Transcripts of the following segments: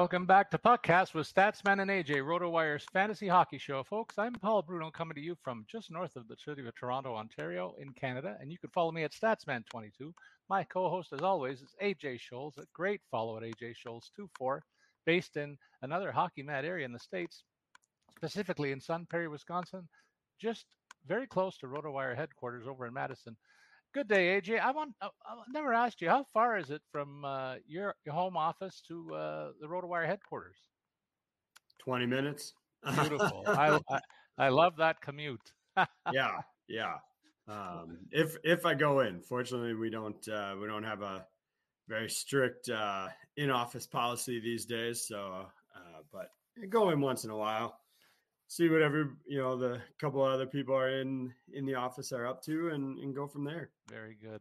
Welcome back to Puckcast with Statsman and AJ, RotoWire's fantasy hockey show. Folks, I'm Paul Bruno coming to you from just north of the city of Toronto, Ontario, in Canada. And you can follow me at Statsman22. My co host, as always, is AJ Scholz. A great follow at AJ Scholz24, based in another hockey mad area in the States, specifically in Sun Prairie, Wisconsin, just very close to RotoWire headquarters over in Madison. Good day, AJ. I want I, I never asked you how far is it from uh, your your home office to uh, the RotoWire headquarters? Twenty minutes. Beautiful. I, I, I love that commute. yeah, yeah. Um, if if I go in, fortunately, we don't uh, we don't have a very strict uh, in office policy these days. So, uh, but go in once in a while see what every you know the couple other people are in in the office are up to and and go from there. Very good.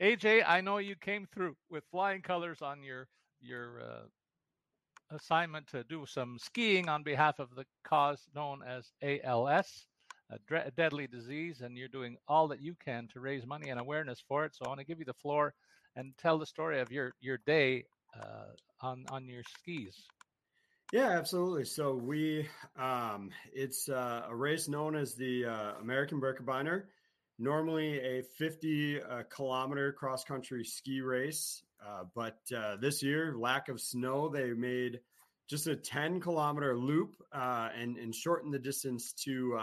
Aj i know you came through with flying colors on your your uh, assignment to do some skiing on behalf of the cause known as als a, dre- deadly disease and you're doing all that you can to raise money and awareness for it. So i want to give you the floor and tell the story of your your day uh, on on your skis yeah, absolutely. So we, um, it's uh, a race known as the uh, American Birkebeiner. Normally a 50 uh, kilometer cross country ski race, uh, but uh, this year, lack of snow, they made just a 10 kilometer loop uh, and and shortened the distance to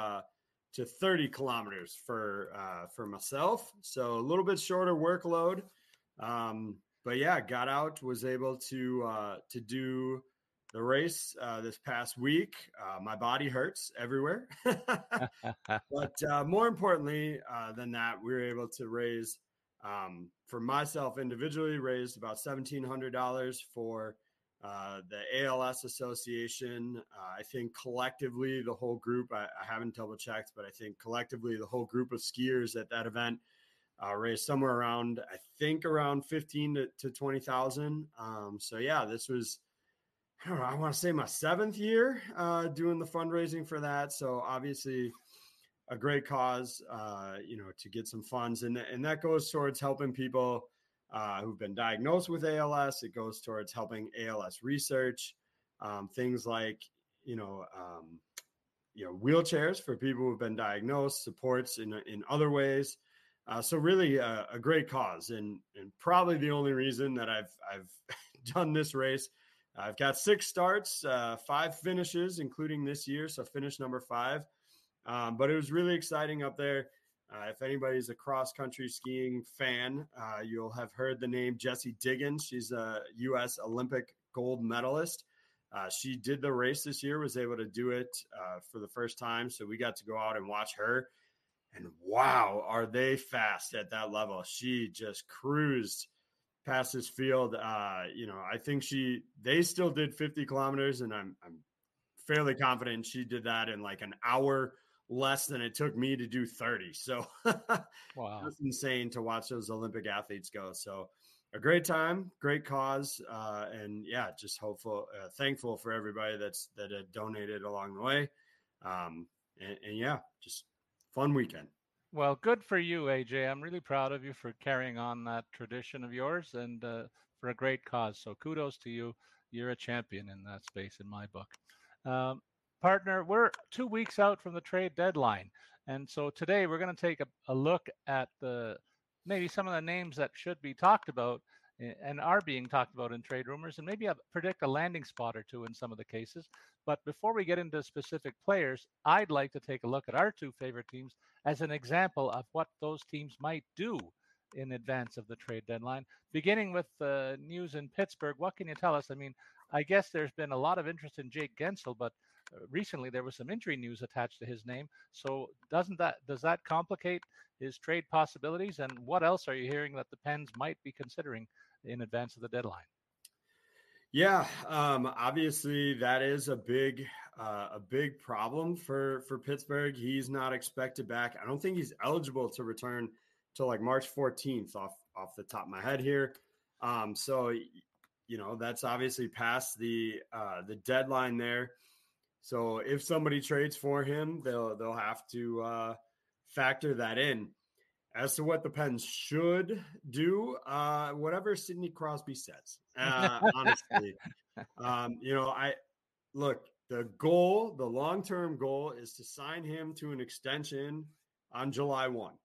to 30 kilometers for for myself. So a little bit shorter workload, um, but yeah, got out, was able to to do the race uh, this past week. Uh, my body hurts everywhere. but uh, more importantly uh, than that, we were able to raise, um, for myself individually, raised about $1,700 for uh, the ALS Association. Uh, I think collectively, the whole group, I, I, haven't double checked, but I think collectively, the whole group of skiers at that event. raised somewhere around, I think, around fifteen to, to twenty thousand. Um, so yeah, this was I know, I want to say my seventh year uh, doing the fundraising for that. So obviously a great cause, uh, you know, to get some funds. And, and that goes towards helping people uh, who've been diagnosed with ALS. It goes towards helping ALS research, um, things like, you know, um, you know, wheelchairs for people who've been diagnosed, supports in, in other ways. Uh, so really a, a, great cause and, and probably the only reason that I've, I've done this race I've got six starts, uh, five finishes, including this year. So finish number five. Um, but it was really exciting up there. Uh, if anybody's a cross country skiing fan, uh, you'll have heard the name Jessie Diggins. She's a U.S. Olympic gold medalist. Uh, she did the race this year, was able to do it uh, for the first time. So we got to go out and watch her. And wow, are they fast at that level? She just cruised past this field. Uh, you know, I think she they still did 50 kilometers, and I'm I'm fairly confident she did that in like an hour less than it took me to do 30. So wow, that's insane to watch those Olympic athletes go. So a great time, great cause, uh, and yeah, just hopeful, uh, thankful for everybody that's that had donated along the way. Um, and, and yeah, just fun weekend. Well, good for you, AJ. I'm really proud of you for carrying on that tradition of yours and uh, for a great cause. So kudos to you. You're a champion in that space in my book. Um, partner, we're two weeks out from the trade deadline. And so today we're going to take a, a look at the maybe some of the names that should be talked about and are being talked about in trade rumors, and maybe predict a landing spot or two in some of the cases. But before we get into specific players, I'd like to take a look at our two favorite teams as an example of what those teams might do in advance of the trade deadline. Beginning with the uh, news in Pittsburgh, what can you tell us? I mean, I guess there's been a lot of interest in Jake Guentzel, but uh, recently there was some injury news attached to his name. So doesn't that does that complicate his trade possibilities? And what else are you hearing that the Pens might be considering in advance of the deadline? Yeah, um, obviously that is a big uh, a big problem for for Pittsburgh. He's not expected back. I don't think he's eligible to return till like March 14th off off the top of my head here. Um, so you know that's obviously past the uh, the deadline there. So if somebody trades for him, they'll they'll have to uh, factor that in. As to what the Pens should do, uh, whatever Sidney Crosby says. Uh, honestly, um, you know, I look the goal, the long term goal is to sign him to an extension on July one.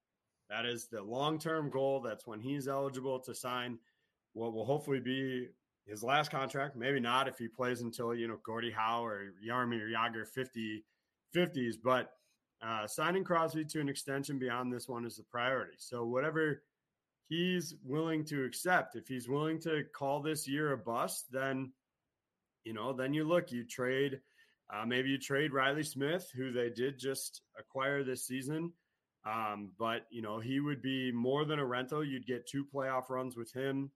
That is the long term goal. That's when he's eligible to sign what will hopefully be his last contract. Maybe not if he plays until you know Gordie Howe or Jaromir Jagr 50 50s, but uh, signing Crosby to an extension beyond this one is the priority. So whatever he's willing to accept, if he's willing to call this year a bust, then you know, then you look, you trade, uh, maybe you trade Reilly Smith, who they did just acquire this season. Um, but you know, he would be more than a rental. You'd get two playoff runs with him.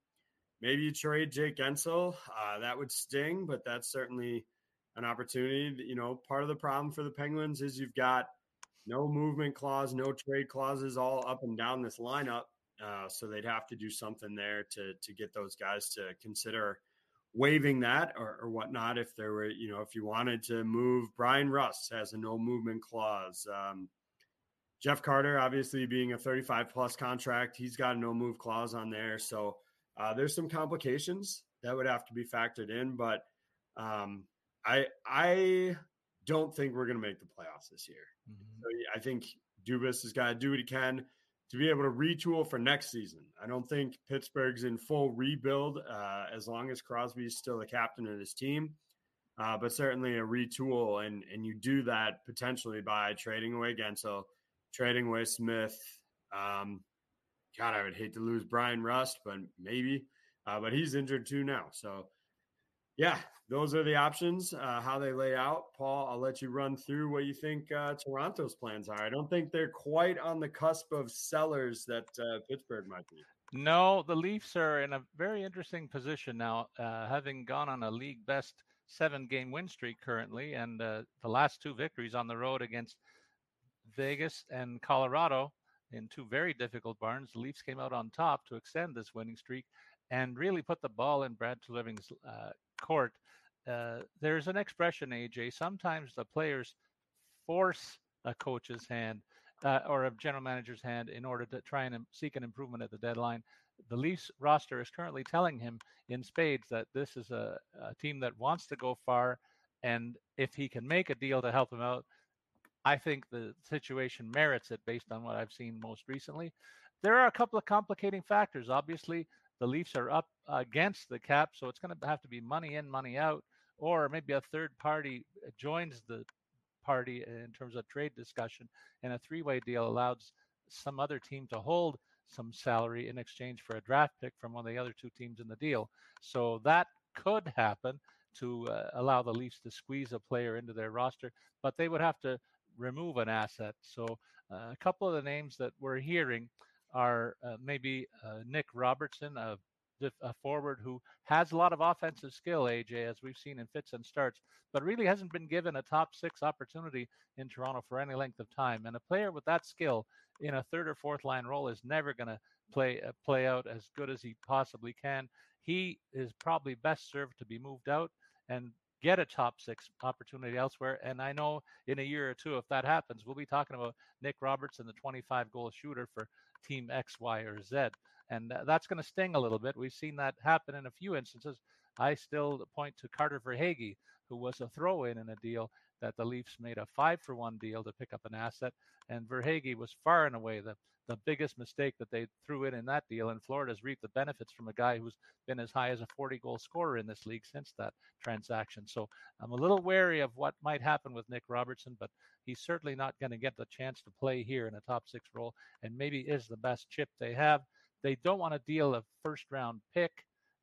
Maybe you trade Jake Guentzel. Uh, that would sting, but that's certainly an opportunity. You know, part of the problem for the Penguins is you've got no movement clause, no trade clauses all up and down this lineup. Uh, so they'd have to do something there to to get those guys to consider waiving that or, or whatnot. If there were, you know, if you wanted to move, Bryan Rust has a no movement clause. Um, Jeff Carter, obviously being a 35 plus contract, he's got a no move clause on there. So uh, there's some complications that would have to be factored in, but um, I I don't think we're going to make the playoffs this year. Mm-hmm. So I think Dubas has got to do what he can to be able to retool for next season. I don't think Pittsburgh's in full rebuild uh, as long as Crosby is still the captain of his team. Uh, but certainly a retool, and and you do that potentially by trading away Guentzel, trading away Smith. Um, God, I would hate to lose Bryan Rust, but maybe. Uh, but he's injured too now, so yeah, those are the options, uh, how they lay out. Paul, I'll let you run through what you think uh, Toronto's plans are. I don't think they're quite on the cusp of sellers that uh, Pittsburgh might be. No, the Leafs are in a very interesting position now, uh, having gone on a league best seven game win streak currently, and uh, the last two victories on the road against Vegas and Colorado in two very difficult barns. The Leafs came out on top to extend this winning streak and really put the ball in Brad Treliving's uh, court, uh, there's an expression, AJ. Sometimes the players force a coach's hand uh, or a general manager's hand in order to try and seek an improvement at the deadline. The Leafs roster is currently telling him in spades that this is a, a team that wants to go far, and if he can make a deal to help him out, I think the situation merits it based on what I've seen most recently. There are a couple of complicating factors. Obviously, the Leafs are up against the cap, so it's going to have to be money in, money out, or maybe a third party joins the party in terms of trade discussion, and a three-way deal allows some other team to hold some salary in exchange for a draft pick from one of the other two teams in the deal. So that could happen to uh, allow the Leafs to squeeze a player into their roster, but they would have to remove an asset. So uh, a couple of the names that we're hearing are uh, maybe uh, Nick Robertson, a, a, forward who has a lot of offensive skill, AJ, as we've seen in fits and starts, but really hasn't been given a top six opportunity in Toronto for any length of time. And a player with that skill in a third or fourth line role is never going to play uh, play out as good as he possibly can. He is probably best served to be moved out and get a top six opportunity elsewhere. And I know in a year or two, if that happens, we'll be talking about Nick Robertson, the 25 goal shooter for team X, Y, or Z. And that's going to sting a little bit. We've seen that happen in a few instances. I still point to Carter Verhaeghe, who was a throw in in a deal that the Leafs made a five for one deal to pick up an asset. And Verhaeghe was far and away the, the biggest mistake that they threw in in that deal. And Florida's reaped the benefits from a guy who's been as high as a 40 goal scorer in this league since that transaction. So I'm a little wary of what might happen with Nick Robertson, but he's certainly not going to get the chance to play here in a top six role and maybe is the best chip they have. They don't want to deal a first round pick.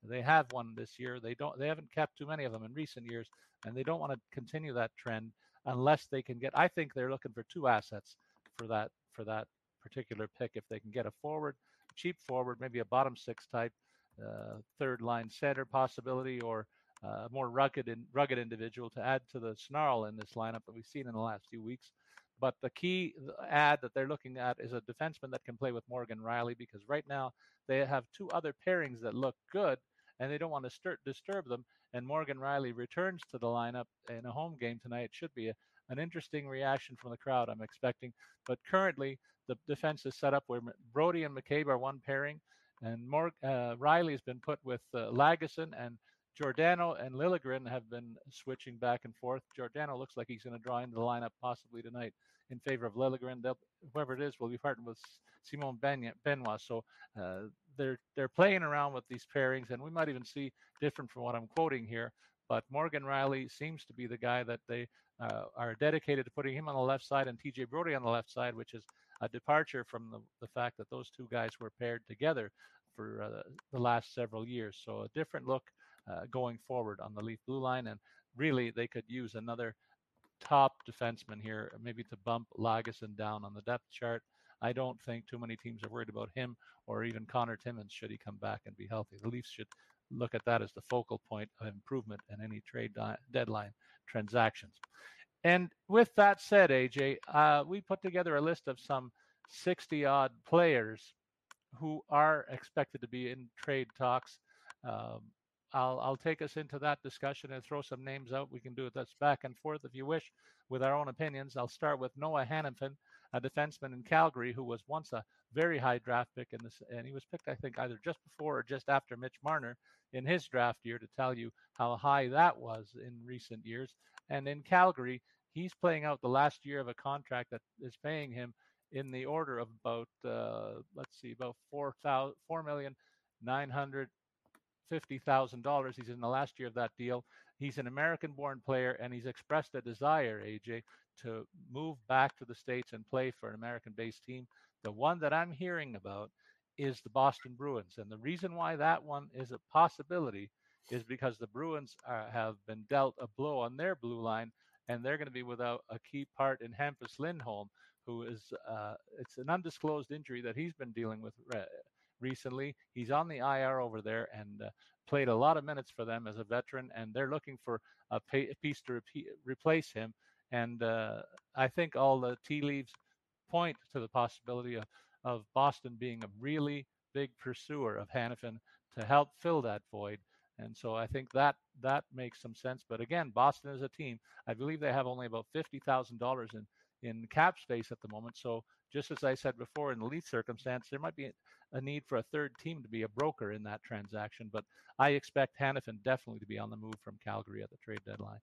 They have one this year. They don't. They haven't kept too many of them in recent years, and they don't want to continue that trend unless they can get. I think they're looking for two assets for that for that particular pick. If they can get a forward, cheap forward, maybe a bottom six type, uh, third line center possibility, or a uh, more rugged and rugged individual to add to the snarl in this lineup that we've seen in the last few weeks. But the key ad that they're looking at is a defenseman that can play with Morgan Rielly because right now they have two other pairings that look good and they don't want to stir- disturb them. And Morgan Rielly returns to the lineup in a home game tonight. It should be a, an interesting reaction from the crowd. I'm expecting, but currently the defense is set up where Brodie and McCabe are one pairing, and more uh, Rielly has been put with uh, Lagesson and Giordano and Liljegren have been switching back and forth. Giordano looks like he's going to draw into the lineup possibly tonight in favor of Liljegren. They'll, whoever it is will be partnered with Simon Benoit. So uh, they're they're playing around with these pairings, and we might even see different from what I'm quoting here. But Morgan Rielly seems to be the guy that they uh, are dedicated to putting him on the left side and TJ Brodie on the left side, which is a departure from the, the fact that those two guys were paired together for uh, the last several years. So a different look uh, going forward on the Leaf blue line, and really they could use another top defenseman here, maybe to bump Lagesson down on the depth chart. I don't think too many teams are worried about him or even Connor Timmins should he come back and be healthy. The Leafs should look at that as the focal point of improvement in any trade di- deadline transactions. And with that said, AJ, uh, we put together a list of some 60 odd players who are expected to be in trade talks. Um, I'll, I'll take us into that discussion and throw some names out. We can do it that's back and forth if you wish with our own opinions. I'll start with Noah Hanifin, a defenseman in Calgary who was once a very high draft pick in this, and he was picked, I think, either just before or just after Mitch Marner in his draft year to tell you how high that was in recent years. And in Calgary, he's playing out the last year of a contract that is paying him in the order of about, uh, let's see, about four thousand, four million nine hundred $50,000. He's in the last year of that deal. He's an American born player and he's expressed a desire, AJ, to move back to the States and play for an American based team. The one that I'm hearing about is the Boston Bruins. And the reason why that one is a possibility is because the Bruins uh, have been dealt a blow on their blue line and they're going to be without a key part in Hampus Lindholm, who is, uh, it's an undisclosed injury that he's been dealing with uh, recently. He's on the IR over there and uh, played a lot of minutes for them as a veteran, and they're looking for a, pay, a piece to repeat, replace him. And uh, I think all the tea leaves point to the possibility of, of Boston being a really big pursuer of Hanifin to help fill that void. And so I think that that makes some sense. But again, Boston as a team, I believe they have only about fifty thousand dollars in in cap space at the moment. So just as I said before, in the Leaf circumstance, there might be a need for a third team to be a broker in that transaction. But I expect Hanifin definitely to be on the move from Calgary at the trade deadline.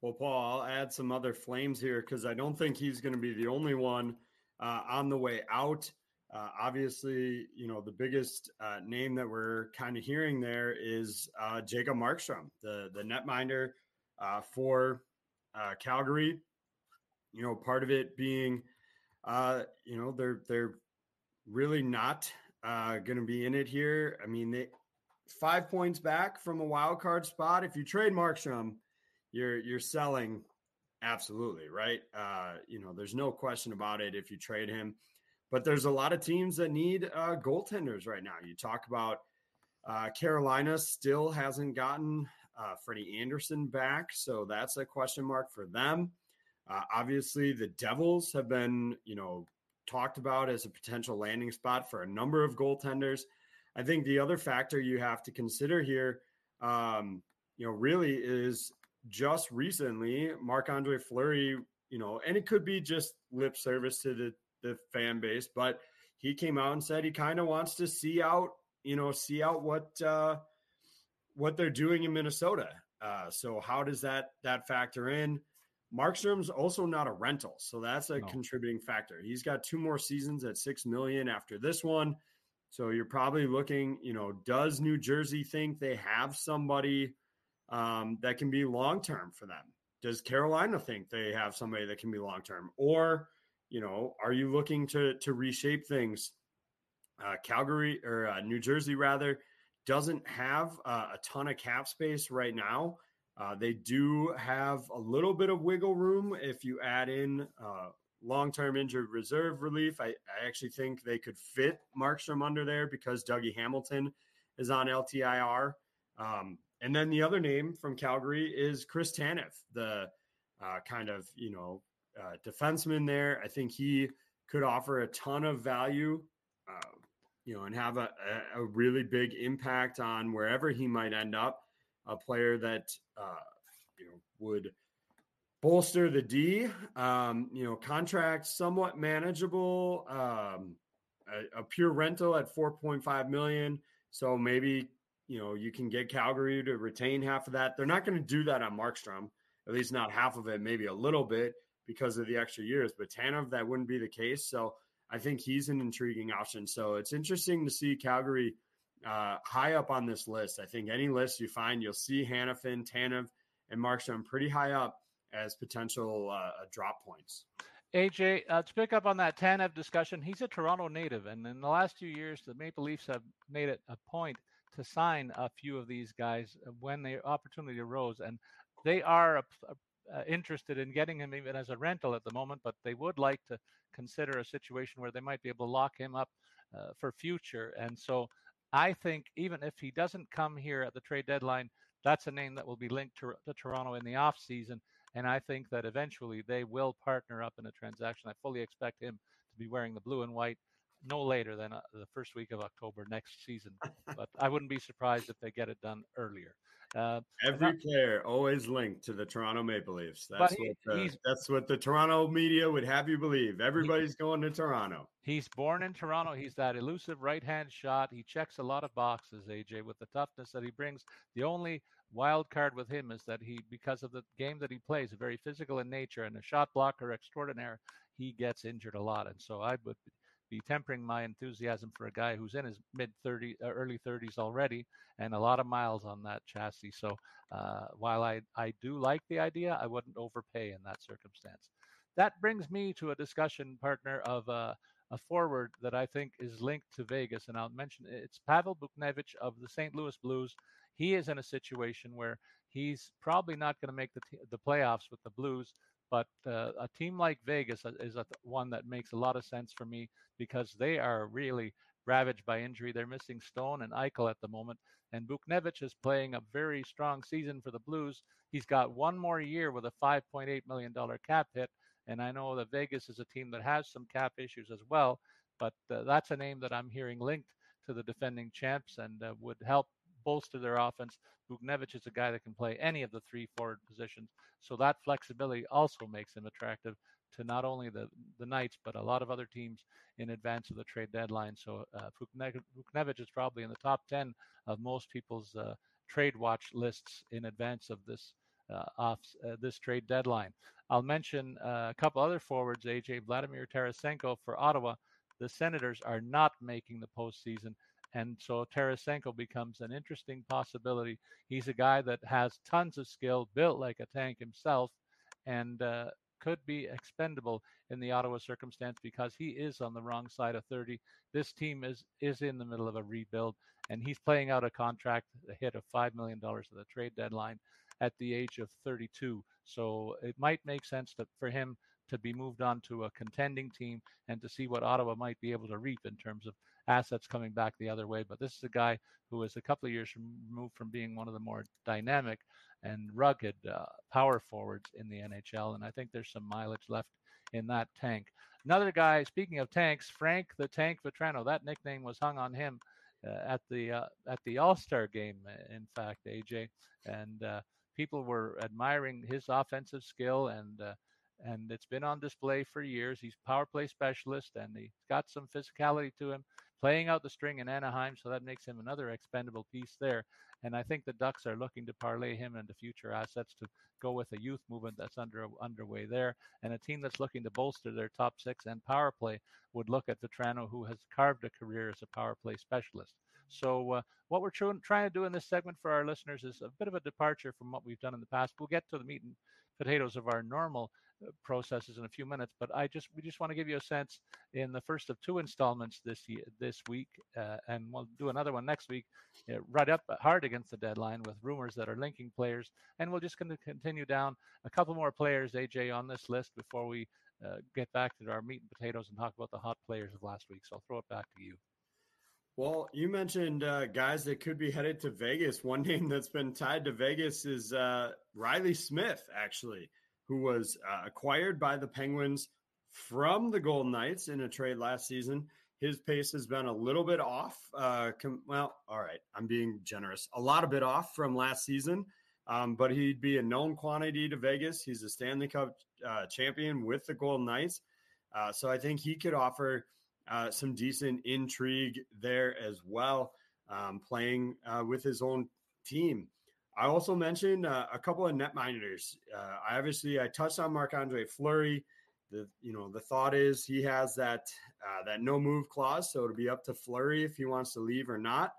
Well, Paul, I'll add some other flames here because I don't think he's going to be the only one uh, on the way out. Uh, obviously, you know, the biggest uh, name that we're kind of hearing there is uh, Jacob Markstrom, the, the netminder uh, for uh, Calgary. You know, part of it being, you know, they're they're really not uh, going to be in it here. I mean, they five points back from a wild card spot. If you trade Markstrom, you're you're selling absolutely right. Uh, you know, there's no question about it if you trade him. But there's a lot of teams that need uh, goaltenders right now. You talk about uh, Carolina still hasn't gotten uh, Freddie Andersen back, so that's a question mark for them. Uh, obviously, the Devils have been, you know, talked about as a potential landing spot for a number of goaltenders. I think the other factor you have to consider here, um, you know, really is just recently Marc Andre Fleury, you know, and it could be just lip service to the, the fan base, but he came out and said he kind of wants to see out, you know, see out what uh, what they're doing in Minnesota. Uh, so how does that that factor in? Markstrom's also not a rental, so that's a no. contributing factor. He's got two more seasons at six million after this one. So you're probably looking, you know, does New Jersey think they have somebody um, that can be long term for them? Does Carolina think they have somebody that can be long term? Or, you know, are you looking to to reshape things? Uh, Calgary or uh, New Jersey rather doesn't have uh, a ton of cap space right now. Uh, they do have a little bit of wiggle room if you add in uh, long term injured reserve relief. I, I, actually think they could fit Markstrom under there because Dougie Hamilton is on LTIR. Um, and then the other name from Calgary is Chris Tanev, the uh, kind of, you know, uh, defenseman there. I think he could offer a ton of value, uh, you know, and have a, a really big impact on wherever he might end up a player that uh, you know would bolster the D. Um, you know, contract somewhat manageable. Um, a, a, pure rental at 4.5 million. So maybe you know you can get Calgary to retain half of that. They're not going to do that on Markstrom, at least not half of it, maybe a little bit because of the extra years. But Tanev, that wouldn't be the case. So I think he's an intriguing option. So it's interesting to see Calgary uh, high up on this list. I think any list you find, you'll see Hanifin, Tanev, and Markstrom pretty high up as potential uh, drop points. AJ, uh, to pick up on that Tanev discussion, he's a Toronto native, and in the last few years, the Maple Leafs have made it a point to sign a few of these guys when the opportunity arose, and they are a, a, uh, interested in getting him even as a rental at the moment, but they would like to consider a situation where they might be able to lock him up uh, for future. And so, I think even if he doesn't come here at the trade deadline, that's a name that will be linked to, to Toronto in the off season and I think that eventually they will partner up in a transaction. I fully expect him to be wearing the blue and white no later than uh, the first week of October next season. but I wouldn't be surprised if they get it done earlier. Uh, Every not, player always linked to the Toronto Maple Leafs. That's he, what the, that's what the Toronto media would have you believe. Everybody's he, going to Toronto. He's born in Toronto. He's that elusive right-hand shot. He checks a lot of boxes, AJ, with the toughness that he brings. The only wild card with him is that he, because of the game that he plays, very physical in nature and a shot blocker extraordinaire, he gets injured a lot. And so I would be tempering my enthusiasm for a guy who's in his mid 30s, uh, early 30s already, and a lot of miles on that chassis. So uh, while I I do like the idea, I wouldn't overpay in that circumstance. That brings me to a discussion partner of uh, a forward that I think is linked to Vegas, and I'll mention it's Pavel Buchnevich of the St. Louis Blues. He is in a situation where he's probably not going to make the t- the playoffs with the Blues, but uh, a team like Vegas is a, one that makes a lot of sense for me because they are really ravaged by injury. They're missing Stone and Eichel at the moment. And Buchnevich is playing a very strong season for the Blues. He's got one more year with a $5.8 million cap hit. And I know that Vegas is a team that has some cap issues as well, but uh, that's a name that I'm hearing linked to the defending champs and uh, would help bolster their offense. Buchnevich is a guy that can play any of the three forward positions. So that flexibility also makes him attractive to not only the, the Knights, but a lot of other teams in advance of the trade deadline. So uh, is probably in the top 10 of most people's uh, trade watch lists in advance of this uh, off uh, this trade deadline. I'll mention uh, a couple other forwards, AJ Vladimir Tarasenko for Ottawa. The Senators are not making the postseason. And so Tarasenko becomes an interesting possibility. He's a guy that has tons of skill, built like a tank himself, and uh, could be expendable in the Ottawa circumstance because he is on the wrong side of 30. This team is is in the middle of a rebuild, and he's playing out a contract, a hit of five million dollars at the trade deadline at the age of 32. So it might make sense to, for him to be moved on to a contending team and to see what Ottawa might be able to reap in terms of assets coming back the other way. But this is a guy who is a couple of years removed from being one of the more dynamic and rugged uh, power forwards in the NHL. And I think there's some mileage left in that tank. Another guy, speaking of tanks, Frank the Tank Vatrano. That nickname was hung on him uh, at the uh, at the All Star game. In fact, AJ and uh, people were admiring his offensive skill and uh, and it's been on display for years. He's power play specialist and he's got some physicality to him, playing out the string in Anaheim, so that makes him another expendable piece there. And I think the Ducks are looking to parlay him into future assets to go with a youth movement that's under underway there, and a team that's looking to bolster their top six and power play would look at Vatrano, who has carved a career as a power play specialist. So, uh, what we're tr- trying to do in this segment for our listeners is a bit of a departure from what we've done in the past. We'll get to the meat and potatoes of our normal uh, processes in a few minutes, but I just we just want to give you a sense in the first of two installments this year, this week, uh, and we'll do another one next week, uh, right up hard against the deadline with rumors that are linking players, and we'll just going to continue down a couple more players, AJ, on this list before we uh, get back to our meat and potatoes and talk about the hot players of last week. So I'll throw it back to you. Well, you mentioned uh, guys that could be headed to Vegas. One name that's been tied to Vegas is uh, Reilly Smith, actually who was uh, acquired by the Penguins from the Golden Knights in a trade last season. His pace has been a little bit off. Uh, com- well, all right, I'm being generous. A lot of bit off from last season. um, but he'd be a known quantity to Vegas. He's a Stanley Cup uh, champion with the Golden Knights. Uh, so I think he could offer uh, some decent intrigue there as well, um, playing uh, with his own team. I also mentioned uh, a couple of netminders. Uh, I obviously I touched on Marc Andre Fleury. The you know the thought is he has that uh, that no move clause, so it'll be up to Fleury if he wants to leave or not.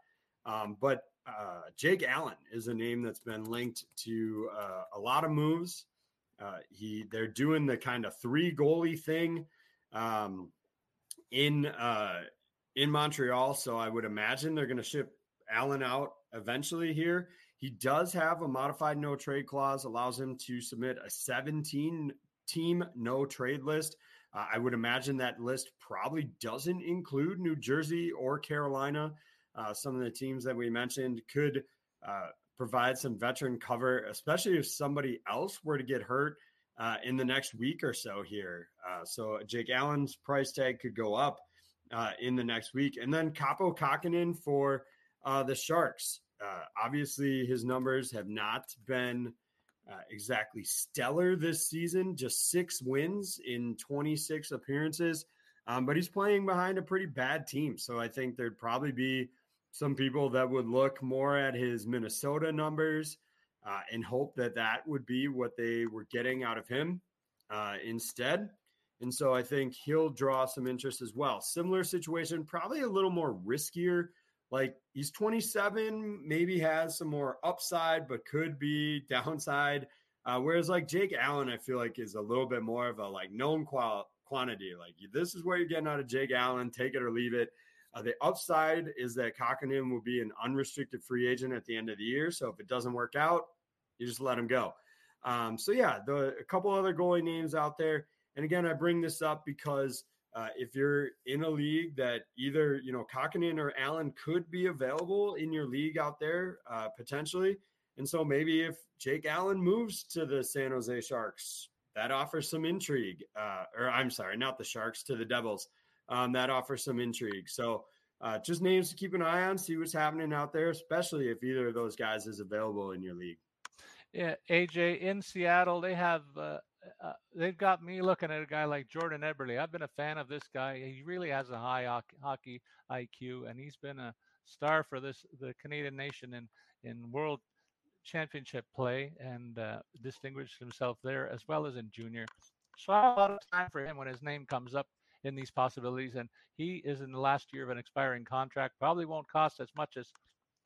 Um, but uh, Jake Allen is a name that's been linked to a lot of moves. He they're doing the kind of three goalie thing um, in uh, in Montreal, so I would imagine they're going to ship Allen out eventually here. He does have a modified no trade clause, allows him to submit a 17 team no trade list. Uh, I would imagine that list probably doesn't include New Jersey or Carolina. Uh, some of the teams that we mentioned could uh, provide some veteran cover, especially if somebody else were to get hurt uh, in the next week or so here. Uh, so Jake Allen's price tag could go up uh, in the next week. And then Kaapo Kähkönen for the Sharks. Uh, obviously, his numbers have not been uh, exactly stellar this season, just six wins in 26 appearances. Um, but he's playing behind a pretty bad team. So I think there'd probably be some people that would look more at his Minnesota numbers uh, and hope that that would be what they were getting out of him uh, instead. And so I think he'll draw some interest as well. Similar situation, probably a little more riskier like he's 27, maybe has some more upside, but could be downside. Uh, whereas like Jake Allen, I feel like is a little bit more of a like known qual- quantity. Like this is where you're getting out of Jake Allen, take it or leave it. Uh, the upside is that Kähkönen will be an unrestricted free agent at the end of the year. So if it doesn't work out, you just let him go. Um, so yeah, the a couple other goalie names out there. And again, I bring this up because uh, if you're in a league that either you know Kähkönen or Allen could be available in your league out there uh, potentially, and so maybe if Jake Allen moves to the San Jose Sharks, that offers some intrigue. Uh, or I'm sorry, not the Sharks, to the Devils. Um, that offers some intrigue. So uh, just names to keep an eye on, see what's happening out there, especially if either of those guys is available in your league. Yeah, AJ in Seattle, they have uh, uh, they've got me looking at a guy like Jordan Eberle. I've been a fan of this guy. He really has a high hockey IQ, and he's been a star for this the Canadian nation in in World Championship play and uh, distinguished himself there as well as in junior. So I have a lot of time for him when his name comes up in these possibilities, and he is in the last year of an expiring contract. Probably won't cost as much as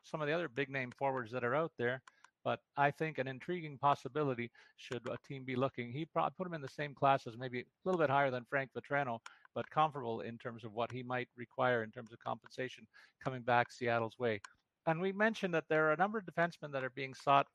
some of the other big name forwards that are out there. But I think an intriguing possibility should a team be looking. He probably put him in the same class as maybe a little bit higher than Frank Vatrano, but comfortable in terms of what he might require in terms of compensation coming back Seattle's way. And we mentioned that there are a number of defensemen that are being sought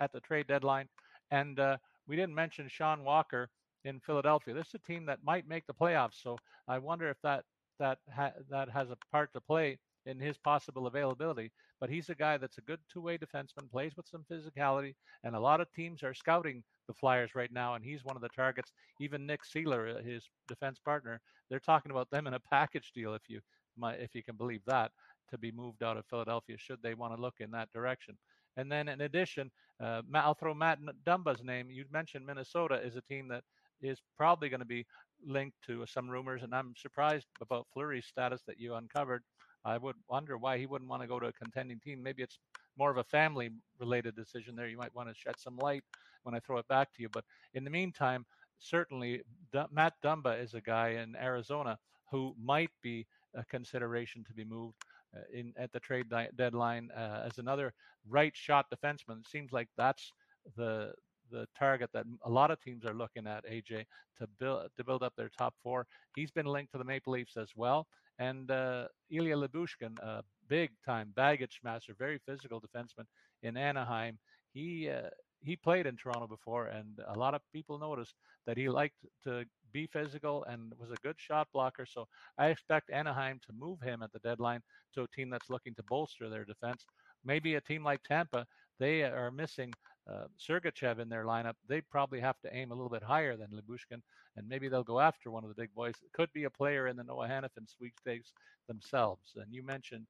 at the trade deadline, and uh, we didn't mention Sean Walker in Philadelphia. This is a team that might make the playoffs, so I wonder if that that ha- that has a part to play in his possible availability. But he's a guy that's a good two-way defenseman, plays with some physicality, and a lot of teams are scouting the Flyers right now, and he's one of the targets. Even Nick Seeler, uh, his defense partner, they're talking about them in a package deal, if you if you can believe that, to be moved out of Philadelphia should they want to look in that direction. And then in addition, uh, I'll throw Matt Dumba's name. You mentioned Minnesota is a team that is probably going to be linked to some rumors, and I'm surprised about Fleury's status that you uncovered. I would wonder why he wouldn't want to go to a contending team. Maybe it's more of a family related decision there. You might want to shed some light when I throw it back to you. But in the meantime, certainly D- Matt Dumba is a guy in Arizona who might be a consideration to be moved uh, in at the trade di- deadline uh, as another right shot defenseman. It seems like that's the the target that a lot of teams are looking at AJ to build to build up their top four. He's been linked to the Maple Leafs as well. And uh, Ilya Lyubushkin, a big time baggage master, very physical defenseman in Anaheim. He uh, he played in Toronto before, and a lot of people noticed that he liked to be physical and was a good shot blocker. So I expect Anaheim to move him at the deadline to a team that's looking to bolster their defense. Maybe a team like Tampa, they are missing uh, Sergachev in their lineup, they probably have to aim a little bit higher than Lyubushkin, and maybe they'll go after one of the big boys. It could be a player in the Noah Hanifin sweepstakes themselves. And you mentioned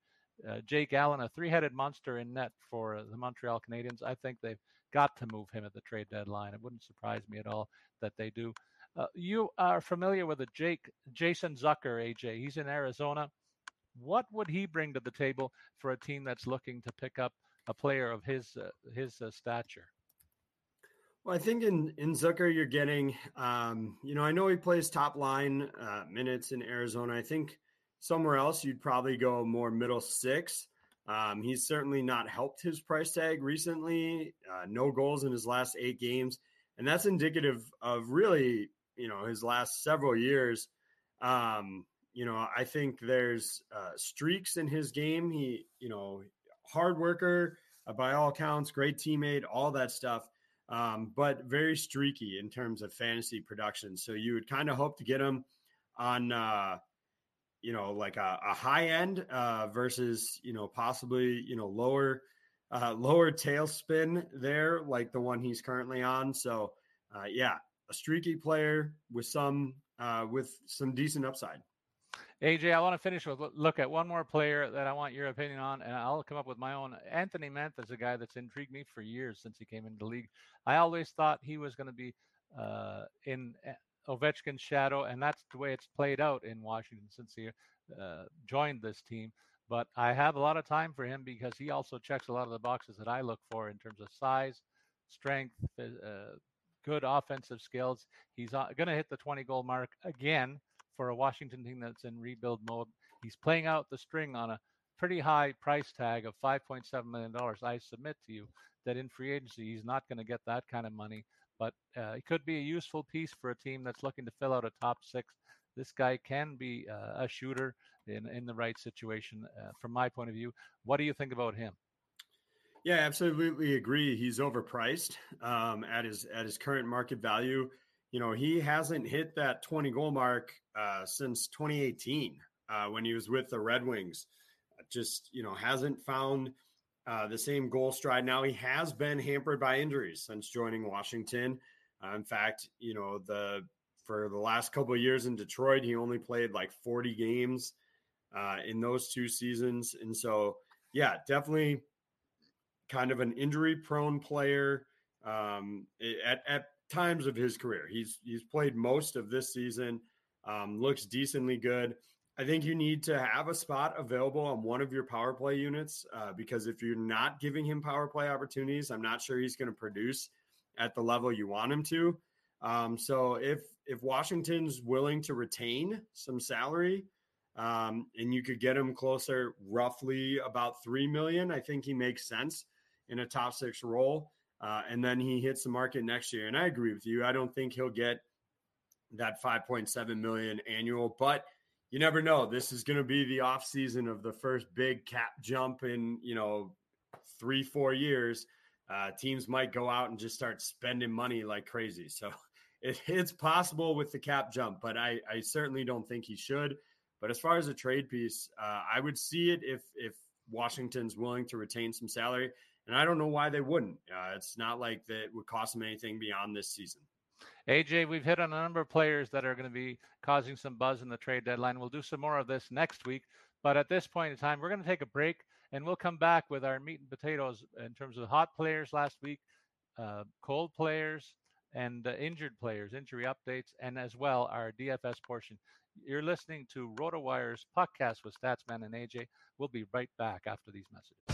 uh, Jake Allen, a three-headed monster in net for the Montreal Canadiens. I think they've got to move him at the trade deadline. It wouldn't surprise me at all that they do. Uh, you are familiar with a Jake Jason Zucker, AJ. He's in Arizona. What would he bring to the table for a team that's looking to pick up a player of his uh, his uh, stature? Well, I think in in Zucker you're getting, um, you know, I know he plays top line uh, minutes in Arizona. I think somewhere else you'd probably go more middle six. Um, he's certainly not helped his price tag recently. Uh, no goals in his last eight games, and that's indicative of really, you know, his last several years. Um, you know, I think there's uh, streaks in his game. He, you know, hard worker uh, by all accounts, great teammate, all that stuff. Um, but very streaky in terms of fantasy production. So you would kind of hope to get him on, uh, you know, like a, a high end uh, versus, you know, possibly, you know, lower, uh, lower tailspin there, like the one he's currently on. So, uh, yeah, a streaky player with some, uh, with some decent upside. AJ, I want to finish with look at one more player that I want your opinion on, and I'll come up with my own. Anthony Mantha is a guy that's intrigued me for years since he came into the league. I always thought he was going to be uh, in eh, Ovechkin's shadow, and that's the way it's played out in Washington since he uh, joined this team. But I have a lot of time for him because he also checks a lot of the boxes that I look for in terms of size, strength, uh, good offensive skills. He's uh, going to hit the 20 goal mark again for a Washington team that's in rebuild mode. He's playing out the string on a pretty high price tag of $5.7 million. I submit to you that in free agency, he's not going to get that kind of money, but uh, it could be a useful piece for a team that's looking to fill out a top six. This guy can be uh, a shooter in, in the right situation, uh, from my point of view. What do you think about him? Yeah, absolutely agree. He's overpriced um, at his at his current market value you know, he hasn't hit that 20 goal mark uh, since 2018 uh, when he was with the Red Wings. Just, you know, hasn't found uh, the same goal stride. Now he has been hampered by injuries since joining Washington. Uh, in fact, you know, the for the last couple years in Detroit, he only played like 40 games uh, in those two seasons. And so, yeah, definitely kind of an injury prone player. Um, at, at times of his career. He's he's played most of this season. Um, looks decently good. I think you need to have a spot available on one of your power play units uh, because if you're not giving him power play opportunities, I'm not sure he's going to produce at the level you want him to. Um, so if if Washington's willing to retain some salary um, and you could get him closer, roughly about three million, I think he makes sense in a top six role. Uh, and then he hits the market next year. And I agree with you. I don't think he'll get that 5.7 million annual, but you never know. This is going to be the off season of the first big cap jump in, you know, three, four years. Uh, teams might go out and just start spending money like crazy. So it, it's possible with the cap jump, but I, I certainly don't think he should. But as far as a trade piece, uh, I would see it if if Washington's willing to retain some salary. And I don't know why they wouldn't. Uh, it's not like that would cost them anything beyond this season. AJ, we've hit on a number of players that are going to be causing some buzz in the trade deadline. We'll do some more of this next week. But at this point in time, we're going to take a break and we'll come back with our meat and potatoes in terms of hot players last week, uh, cold players, and uh, injured players, injury updates, and as well our DFS portion. You're listening to RotoWire's podcast with Statsman and AJ. We'll be right back after these messages.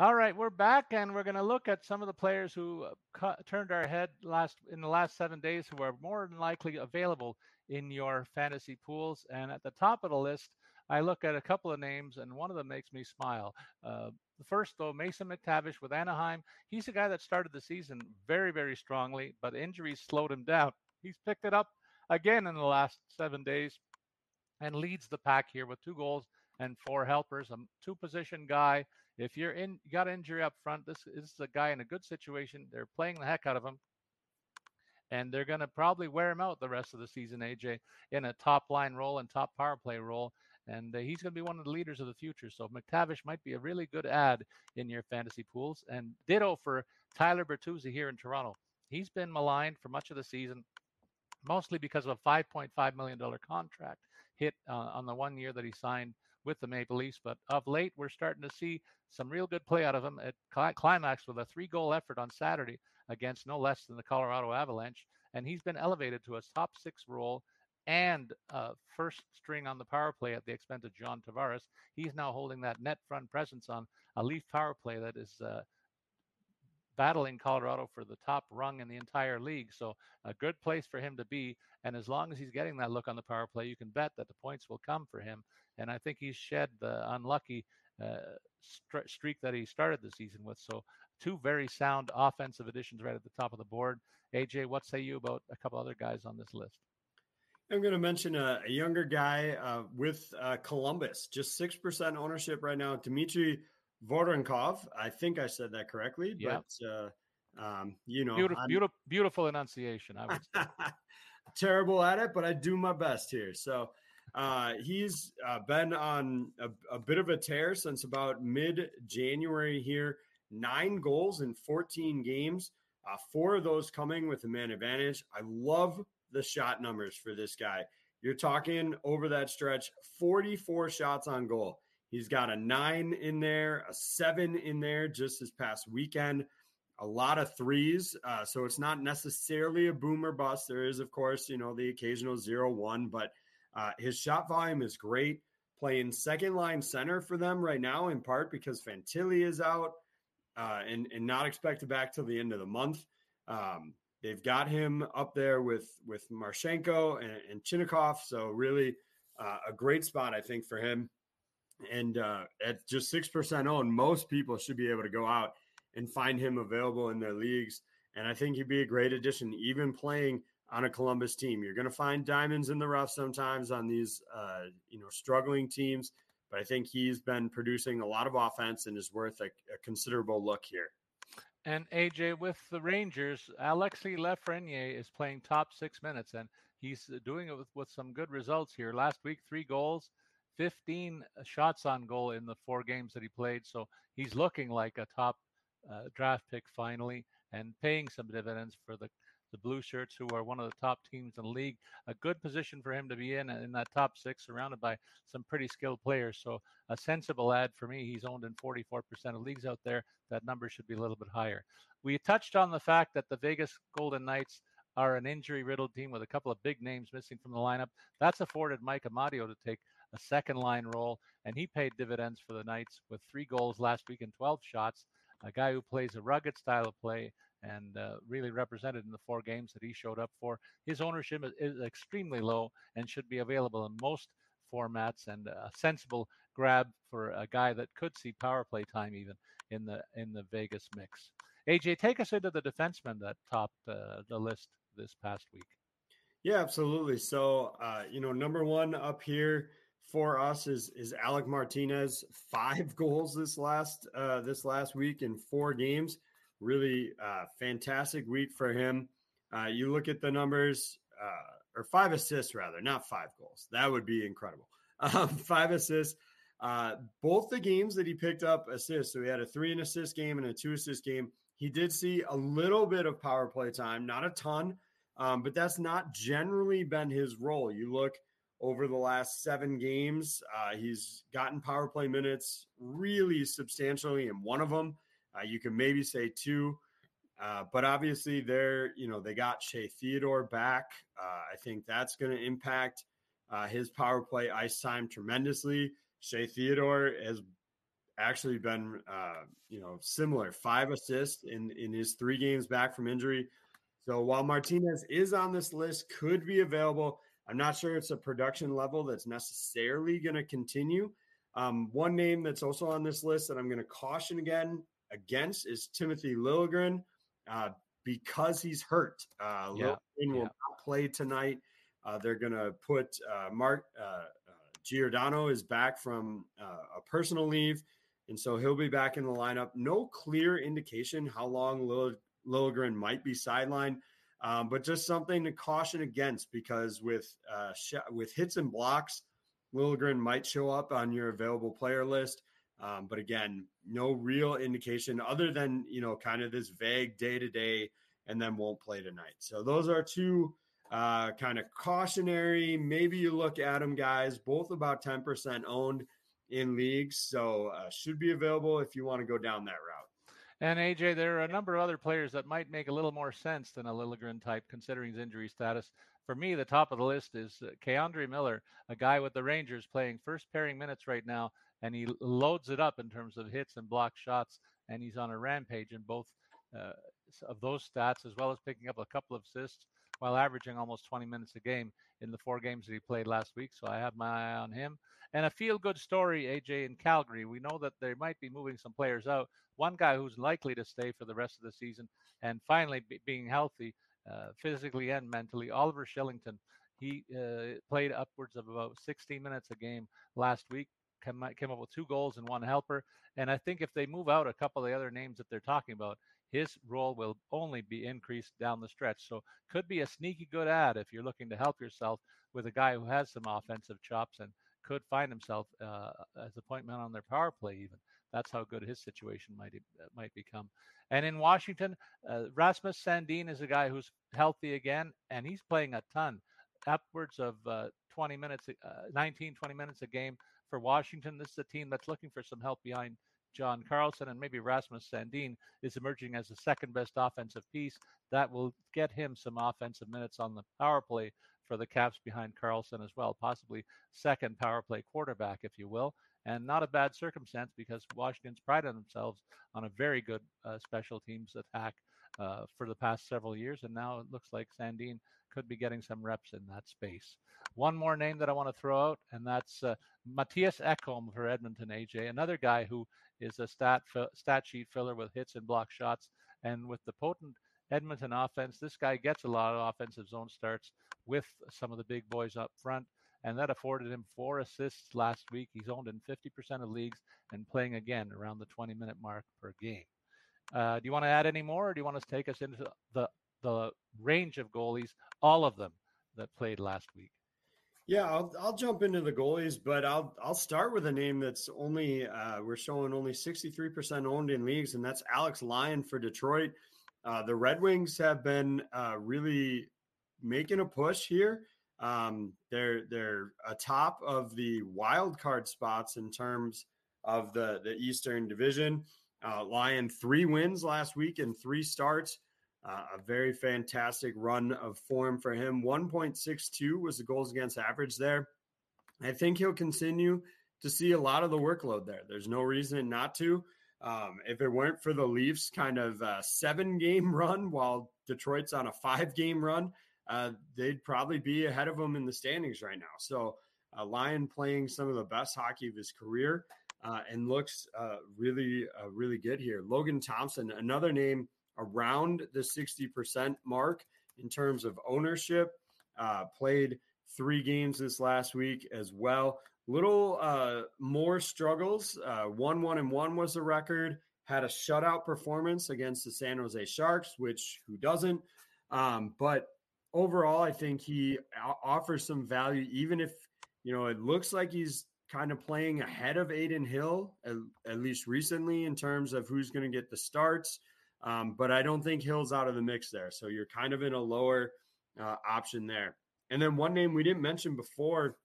All right, we're back, and we're going to look at some of the players who uh, turned our head last in the last seven days, who are more than likely available in your fantasy pools. And at the top of the list, I look at a couple of names, and one of them makes me smile. Uh, first, though, Mason McTavish with Anaheim. He's a guy that started the season very, very strongly, but injuries slowed him down. He's picked it up again in the last seven days and leads the pack here with two goals and four helpers. A two position guy if you're in, you got injury up front. This, this is a guy in a good situation. They're playing the heck out of him, and they're going to probably wear him out the rest of the season. AJ in a top line role and top power play role, and uh, he's going to be one of the leaders of the future. So McTavish might be a really good ad in your fantasy pools. And ditto for Tyler Bertuzzi here in Toronto. He's been maligned for much of the season, mostly because of a $5.5 million contract hit uh, on the one year that he signed with the Maple Leafs. But of late, we're starting to see some real good play out of him at climax with a three goal effort on Saturday against no less than the Colorado Avalanche. And he's been elevated to a top six role and uh, first string on the power play at the expense of John Tavares. He's now holding that net front presence on a Leaf power play that is uh, battling Colorado for the top rung in the entire league. So a good place for him to be. And as long as he's getting that look on the power play, you can bet that the points will come for him. And I think he's shed the unlucky uh, st- streak that he started the season with. So two very sound offensive additions right at the top of the board. AJ, what say you about a couple other guys on this list? I'm going to mention a, a younger guy uh, with uh, Columbus, just 6% ownership right now. Dmitry Voronkov. I think I said that correctly, but uh, um, you know, beautiful, beautiful, beautiful enunciation. I would terrible at it, but I do my best here. So uh, he's uh, been on a, a, bit of a tear since about mid January here. Nine goals in 14 games, uh, four of those coming with a man advantage. I love the shot numbers for this guy. You're talking over that stretch 44 shots on goal. He's got a nine in there, a seven in there just this past weekend, a lot of threes. Uh, so it's not necessarily a boomer bust. There is, of course, you know, the occasional zero one, but uh, his shot volume is great. Playing second line center for them right now, in part because Fantilli is out uh, and and not expected back till the end of the month. Um, they've got him up there with with Marchenko and, and Chinakhov, so really uh, a great spot I think for him. And uh, at just six percent owned, most people should be able to go out and find him available in their leagues. And I think he'd be a great addition, even playing on a Columbus team. You're going to find diamonds in the rough sometimes on these, uh, you know, struggling teams. But I think he's been producing a lot of offense and is worth a, a considerable look here. And AJ, with the Rangers, Alexi Lafreniere is playing top six minutes, and he's doing it with, with some good results here. Last week, three goals, 15 shots on goal in the four games that he played. So he's looking like a top uh, draft pick finally and paying some dividends for the the Blue Shirts, who are one of the top teams in the league. A good position for him to be in uh, in that top six, surrounded by some pretty skilled players. So a sensible ad for me. He's owned in 44% of leagues out there. That number should be a little bit higher. We touched on the fact that the Vegas Golden Knights are an injury-riddled team with a couple of big names missing from the lineup. That's afforded Mike Amadio to take a second line role, and he paid dividends for the Knights with three goals last week and 12 shots. A guy who plays a rugged style of play and uh, really represented in the four games that he showed up for. His ownership is extremely low and should be available in most formats and a sensible grab for a guy that could see power play time even in the in the Vegas mix. AJ, take us into the defensemen that topped uh, the list this past week. Yeah, absolutely. So, uh, you know, number one up here for us is is Alec Martinez. Five goals this last uh, this last week in four games. Really uh, fantastic week for him. Uh, you look at the numbers, uh, or five assists rather, not five goals. That would be incredible. Um, five assists. Uh, both the games that he picked up assists. So he had a three and assist game and a two assist game. He did see a little bit of power play time, not a ton, um, but that's not generally been his role. You look over the last seven games, uh, he's gotten power play minutes really substantially in one of them. Uh, you can maybe say two, uh, but obviously they're you know they got Shea Theodore back. Uh, I think that's going to impact uh, his power play ice time tremendously. Shea Theodore has actually been uh, you know similar, five assists in in his three games back from injury. So while Martinez is on this list, could be available. I'm not sure it's a production level that's necessarily going to continue. Um, one name that's also on this list that I'm going to caution again against is Timothy Liljegren uh, because he's hurt. Uh, yeah. Liljegren will yeah. not play tonight. Uh, they're going to put uh, Mark uh, uh, Giordano is back from uh, a personal leave, and so he'll be back in the lineup. No clear indication how long Lil- Liljegren might be sidelined. Um, but just something to caution against because with sh- with hits and blocks, Liljegren might show up on your available player list. Um, but again, no real indication other than, you know, kind of this vague day to day and then won't play tonight. So those are two uh, kind of cautionary. Maybe you look at them, guys, both about 10% owned in leagues. So uh, should be available if you want to go down that route. And AJ, there are a number of other players that might make a little more sense than a Liljegren type, considering his injury status. For me, the top of the list is uh, K'Andre Miller, a guy with the Rangers playing first pairing minutes right now and he loads it up in terms of hits and block shots, and he's on a rampage in both uh, of those stats, as well as picking up a couple of assists while averaging almost 20 minutes a game in the four games that he played last week. So I have my eye on him. And a feel good story, AJ, in Calgary. We know that they might be moving some players out. One guy who's likely to stay for the rest of the season and finally be, being healthy uh, physically and mentally, Oliver Kylington. He uh, played upwards of about 16 minutes a game last week came, came up with two goals and one helper. And I think if they move out a couple of the other names that they're talking about, his role will only be increased down the stretch. So could be a sneaky good ad if you're looking to help yourself with a guy who has some offensive chops and could find himself uh, as a point man on their power play. Even that's how good his situation might uh, might become. And in Washington, uh, Rasmus Sandin is a guy who's healthy again, and he's playing a ton, upwards of uh, 20 minutes, uh, 19, 20 minutes a game for Washington. This is a team that's looking for some help behind John Carlson and maybe Rasmus Sandin is emerging as the second best offensive piece. That will get him some offensive minutes on the power play for the Caps behind Carlson as well, possibly second power play quarterback, if you will. And not a bad circumstance because Washington's prided themselves on a very good uh, special teams attack uh, for the past several years. And now it looks like Sandin could be getting some reps in that space. One more name that I want to throw out, and that's uh, Mattias Ekholm for Edmonton AJ, another guy who is a stat stat sheet filler with hits and block shots. And with the potent Edmonton offense, this guy gets a lot of offensive zone starts with some of the big boys up front. And that afforded him four assists last week. He's owned in 50% of leagues and playing again around the 20 minute mark per game. Uh, do you want to add any more, or do you want to take us into the the range of goalies, all of them that played last week? Yeah, I'll, I'll jump into the goalies, but I'll I'll start with a name that's only uh, we're showing only 63% owned in leagues, and that's Alex Lyon for Detroit. Uh, the Red Wings have been uh, really making a push here. Um, they're they're atop of the wild card spots in terms of the the Eastern Division. Uh, Lyon three wins last week and three starts. Uh, a very fantastic run of form for him. 1.62 was the goals against average there. I think he'll continue to see a lot of the workload there. There's no reason not to. Um, if it weren't for the Leafs kind of uh, seven game run while Detroit's on a five game run, uh, they'd probably be ahead of them in the standings right now. So, uh, Lyon playing some of the best hockey of his career uh, and looks uh, really, uh, really good here. Logan Thompson, another name around the 60% mark in terms of ownership. Uh, played three games this last week as well. Little uh, more struggles. Uh, one, one, and one was the record. Had a shutout performance against the San Jose Sharks, which who doesn't? Um, but overall, I think he offers some value, even if you know it looks like he's kind of playing ahead of Adin Hill, at, at least recently, in terms of who's going to get the starts. Um, but I don't think Hill's out of the mix there. So you're kind of in a lower uh, option there. And then one name we didn't mention before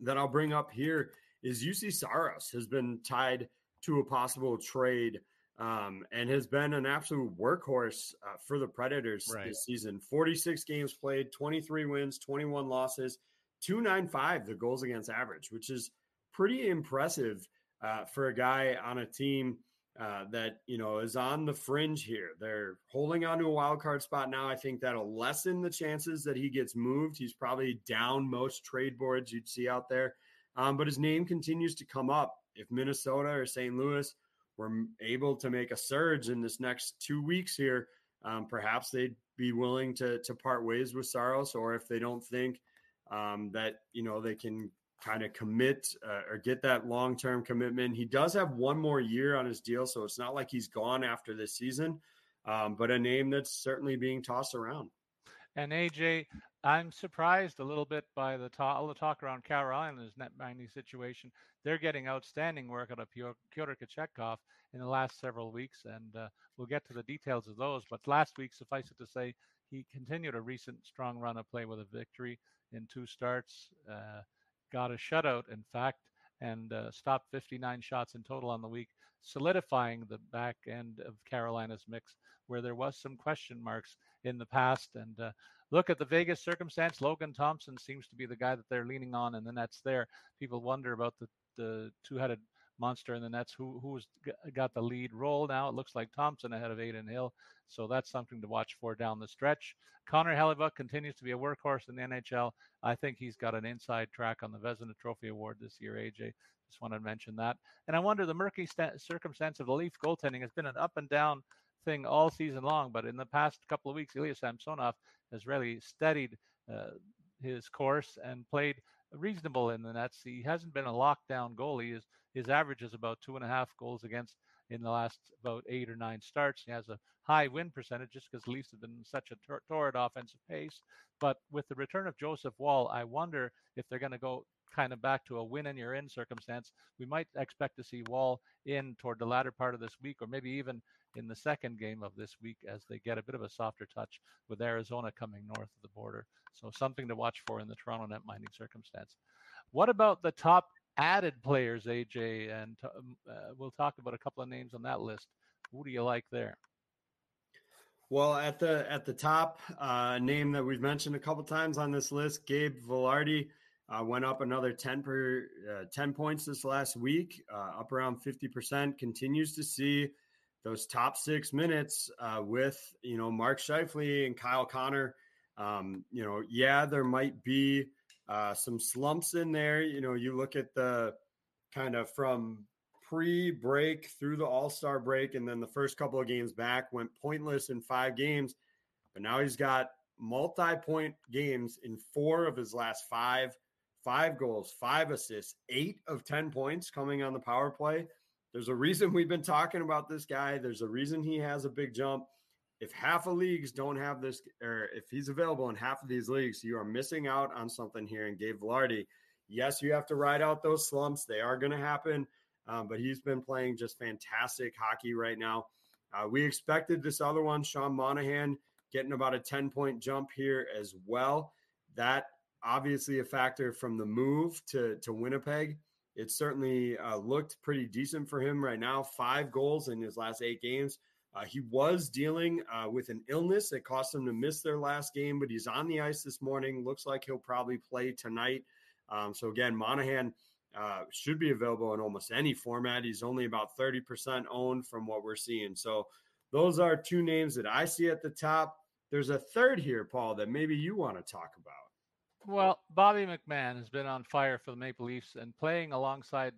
that I'll bring up here is Juuse Saros has been tied to a possible trade um, and has been an absolute workhorse uh, for the Predators right. this season. 46 games played, 23 wins, 21 losses, 295 the goals against average, which is pretty impressive uh, for a guy on a team – uh, that you know is on the fringe here. They're holding on to a wild card spot now. I think that'll lessen the chances that he gets moved. He's probably down most trade boards you'd see out there, um, but his name continues to come up. If Minnesota or St. Louis were able to make a surge in this next two weeks here, um, perhaps they'd be willing to to part ways with Saros, or if they don't think um, that you know they can kind of commit uh, or get that long term commitment. He does have one more year on his deal, so it's not like he's gone after this season, um, but a name that's certainly being tossed around. And AJ, I'm surprised a little bit by the talk, all the talk around Carolina's net minding situation. They're getting outstanding work out of Pyotr Kochetkov in the last several weeks, and uh, we'll get to the details of those. But last week, suffice it to say, he continued a recent strong run of play with a victory in two starts. Uh, got a shutout, in fact, and uh, stopped 59 shots in total on the week, solidifying the back end of Carolina's mix, where there was some question marks in the past. And uh, look at the Vegas circumstance. Logan Thompson seems to be the guy that they're leaning on, and the Nets there. People wonder about the the two-headed monster in the Nets. Who who's got the lead role now? It looks like Thompson ahead of Adin Hill, so that's something to watch for down the stretch. Connor Hellebuyck continues to be a workhorse in the NHL. I think he's got an inside track on the Vezina Trophy Award this year. AJ, just wanted to mention that. And I wonder the murky st- circumstance of the Leaf goaltending has been an up and down thing all season long, but in the past couple of weeks, Ilya Samsonov has really steadied uh, his course and played reasonable in the nets. He hasn't been a lockdown goalie. His his average is about two and a half goals against in the last about eight or nine starts. He has a high win percentage just because Leafs have been such a tor- torrid offensive pace. But with the return of Joseph Woll, I wonder if they're going to go kind of back to a win and you're in circumstance. We might expect to see Woll in toward the latter part of this week, or maybe even in the second game of this week as they get a bit of a softer touch with Arizona coming north of the border. So something to watch for in the Toronto net minding circumstance. What about the top added players, AJ? And um, uh, we'll talk about a couple of names on that list. Who do you like there? Well, at the at the top, uh, name that we've mentioned a couple times on this list, Gabe Vilardi, uh, went up another ten per uh, ten points this last week, uh, up around fifty percent. Continues to see those top six minutes uh, with you know Mark Scheifele and Kyle Connor. Um, you know, yeah, there might be uh, some slumps in there. You know, you look at the kind of from pre-break through the All-Star break, and then the first couple of games back went pointless in five games. But now he's got multi-point games in four of his last five, five goals, five assists, eight of ten points coming on the power play. There's a reason we've been talking about this guy. There's a reason he has a big jump. If half of leagues don't have this, or if he's available in half of these leagues, you are missing out on something here. And Gabe Vilardi, yes, you have to ride out those slumps; they are going to happen. Um, but he's been playing just fantastic hockey right now. Uh, we expected this other one, Sean Monahan, getting about a 10 point jump here as well. That obviously a factor from the move to, to Winnipeg. It certainly uh, looked pretty decent for him right now. Five goals in his last eight games. Uh, he was dealing uh, with an illness that cost him to miss their last game, but he's on the ice this morning. Looks like he'll probably play tonight. Um, so, again, Monahan uh, should be available in almost any format. He's only about 30% owned from what we're seeing. So, those are two names that I see at the top. There's a third here, Paul, that maybe you want to talk about. Well, Bobby McMann has been on fire for the Maple Leafs and playing alongside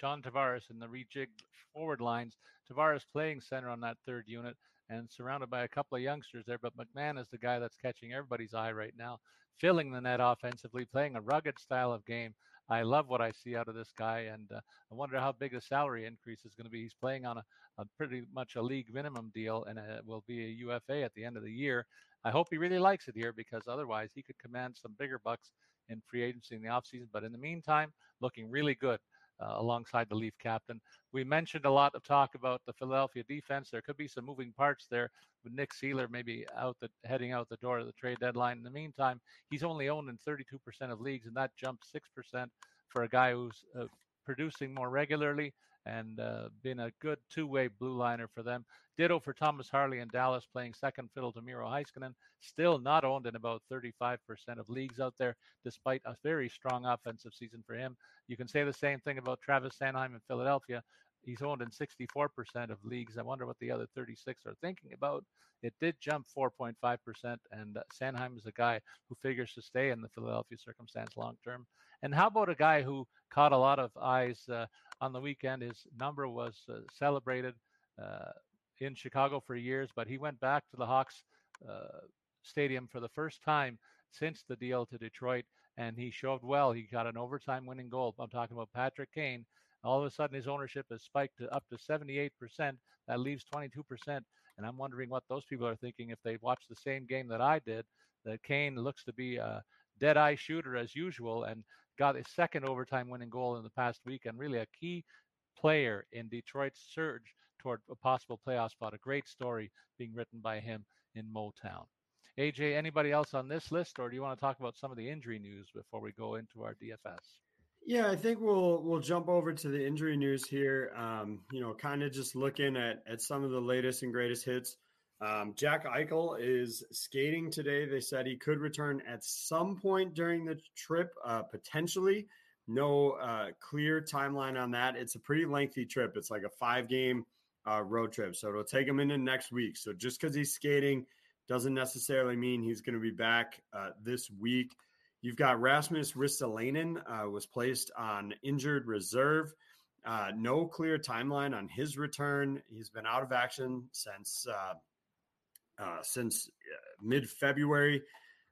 John Tavares in the rejigged forward lines. Tavares playing center on that third unit and surrounded by a couple of youngsters there. But McMann is the guy that's catching everybody's eye right now, filling the net offensively, playing a rugged style of game. I love what I see out of this guy, and uh, I wonder how big the salary increase is going to be. He's playing on a, a pretty much a league minimum deal, and it will be a UFA at the end of the year. I hope he really likes it here because otherwise he could command some bigger bucks in free agency in the offseason. But in the meantime, looking really good uh, alongside the Leaf captain. We mentioned a lot of talk about the Philadelphia defense. There could be some moving parts there with Nick Seeler maybe out the heading out the door of the trade deadline. In the meantime, he's only owned in 32% of leagues, and that jumped 6% for a guy who's uh, producing more regularly and uh, been a good two-way blue liner for them. Ditto for Thomas Harley in Dallas, playing second fiddle to Miro Heiskanen. Still not owned in about 35% of leagues out there, despite a very strong offensive season for him. You can say the same thing about Travis Sanheim in Philadelphia. He's owned in 64% of leagues. I wonder what the other 36 are thinking about. It did jump 4.5%, and uh, Sanheim is a guy who figures to stay in the Philadelphia circumstance long term. And how about a guy who caught a lot of eyes uh, on the weekend? His number was uh, celebrated uh, in Chicago for years, but he went back to the Hawks stadium for the first time since the deal to Detroit, and he showed well. He got an overtime winning goal. I'm talking about Patrick Kane. All of a sudden, his ownership has spiked to up to 78%. That leaves 22%. And I'm wondering what those people are thinking if they watch the same game that I did. That Kane looks to be dead eye shooter as usual and got a second overtime winning goal in the past week and really a key player in Detroit's surge toward a possible playoff spot. A great story being written by him in Motown. AJ, anybody else on this list, or do you want to talk about some of the injury news before we go into our DFS? Yeah, I think we'll we'll jump over to the injury news here. Um, you know, kind of just looking at at some of the latest and greatest hits. Um, Jack Eichel is skating today. They said he could return at some point during the trip, uh, potentially. No uh, clear timeline on that. It's a pretty lengthy trip. It's like a five game uh, road trip, so it'll take him into next week. So just because he's skating doesn't necessarily mean he's going to be back uh, this week. You've got Rasmus Ristolainen uh, was placed on injured reserve. Uh, no clear timeline on his return. He's been out of action since uh, since uh, mid February.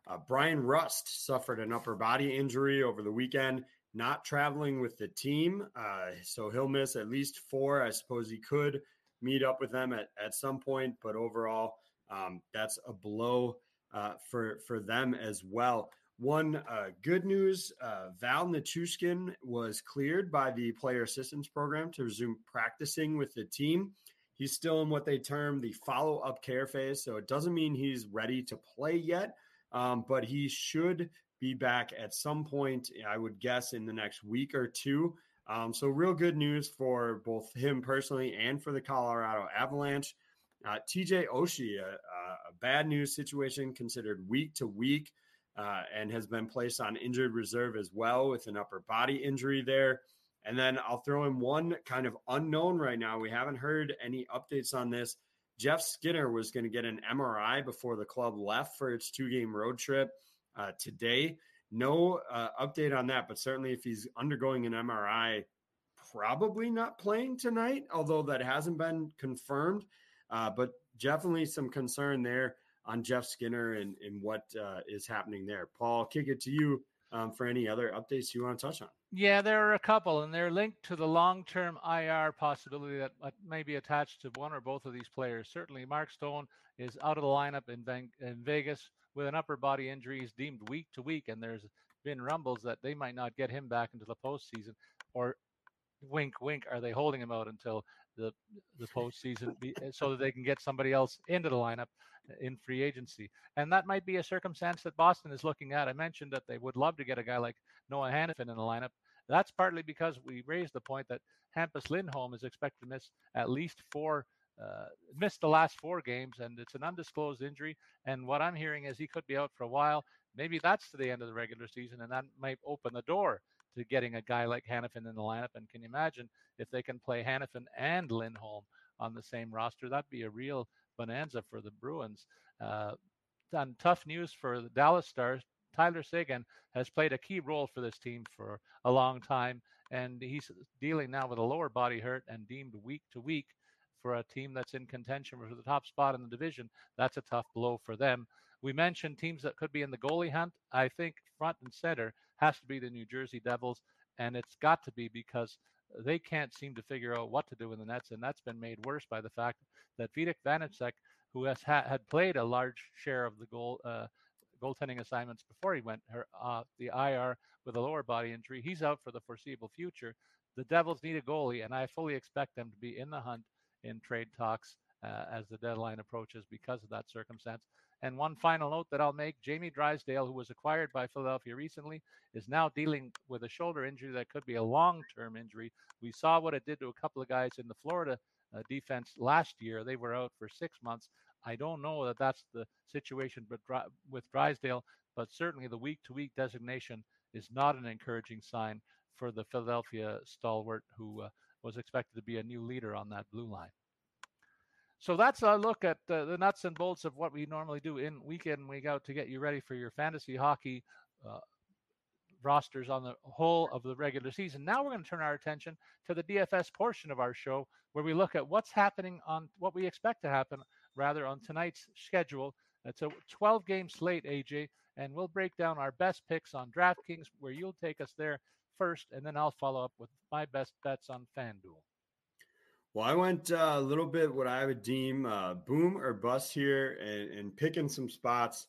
Uh, Bryan Rust suffered an upper body injury over the weekend, not traveling with the team, so he'll miss at least four. I suppose he could meet up with them at, at some point, but overall, um, that's a blow for for them as well. One uh, good news uh, Val Nichushkin was cleared by the player assistance program to resume practicing with the team. He's still in what they term the follow up care phase. So it doesn't mean he's ready to play yet, um, but he should be back at some point, I would guess, in the next week or two. Um, so, real good news for both him personally and for the Colorado Avalanche. Uh, TJ Oshie, a, a bad news situation considered week to week uh, and has been placed on injured reserve as well with an upper body injury there. And then I'll throw in one kind of unknown right now. We haven't heard any updates on this. Jeff Skinner was going to get an MRI before the club left for its two game road trip uh, today. No uh, update on that, but certainly if he's undergoing an MRI, probably not playing tonight, although that hasn't been confirmed. Uh, but definitely some concern there on Jeff Skinner and, and what uh, is happening there. Paul, kick it to you. um, for any other updates you want to touch on. Yeah, there are a couple, and they're linked to the long-term IR possibility that uh, may be attached to one or both of these players. Certainly, Mark Stone is out of the lineup in, Van- in Vegas with an upper body injury. He's deemed week to week, and there's been rumbles that they might not get him back into the postseason. Or, wink, wink, are they holding him out until the the postseason be, eh, so that they can get somebody else into the lineup in free agency? And that might be a circumstance that Boston is looking at. I mentioned that they would love to get a guy like Noah Hanifin in the lineup. That's partly because we raised the point that Hampus Lindholm is expected to miss at least four uh, missed the last four games, and it's an undisclosed injury. And what I'm hearing is he could be out for a while. Maybe that's to the end of the regular season, and that might open the door to getting a guy like Hanifin in the lineup. And can you imagine if they can play Hanifin and Lindholm on the same roster? That'd be a real bonanza for the Bruins. Uh, tough news for the Dallas Stars. Tyler Seguin has played a key role for this team for a long time, and he's dealing now with a lower body hurt and deemed week to week for a team that's in contention for the top spot in the division. That's a tough blow for them. We mentioned teams that could be in the goalie hunt. I think front and center has to be the New Jersey Devils, and it's got to be because they can't seem to figure out what to do in the nets, and that's been made worse by the fact that Vitek Vanecek, who has ha- had played a large share of the goal uh, goaltending assignments before he went her, uh, the IR with a lower body injury, he's out for the foreseeable future. The Devils need a goalie, and I fully expect them to be in the hunt in trade talks uh, as the deadline approaches because of that circumstance. And one final note that I'll make Jamie Drysdale, who was acquired by Philadelphia recently, is now dealing with a shoulder injury that could be a long term injury. We saw what it did to a couple of guys in the Florida uh, defense last year. They were out for six months. I don't know that that's the situation with Drysdale, but certainly the week to week designation is not an encouraging sign for the Philadelphia stalwart who uh, was expected to be a new leader on that blue line. So that's a look at uh, the nuts and bolts of what we normally do in weekend week out to get you ready for your fantasy hockey uh, rosters on the whole of the regular season. Now we're going to turn our attention to the DFS portion of our show where we look at what's happening on what we expect to happen rather on tonight's schedule. It's a 12 game slate, AJ, and we'll break down our best picks on DraftKings where you'll take us there first, and then I'll follow up with my best bets on FanDuel. Well, I went uh, a little bit what I would deem uh, boom or bust here and, and picking some spots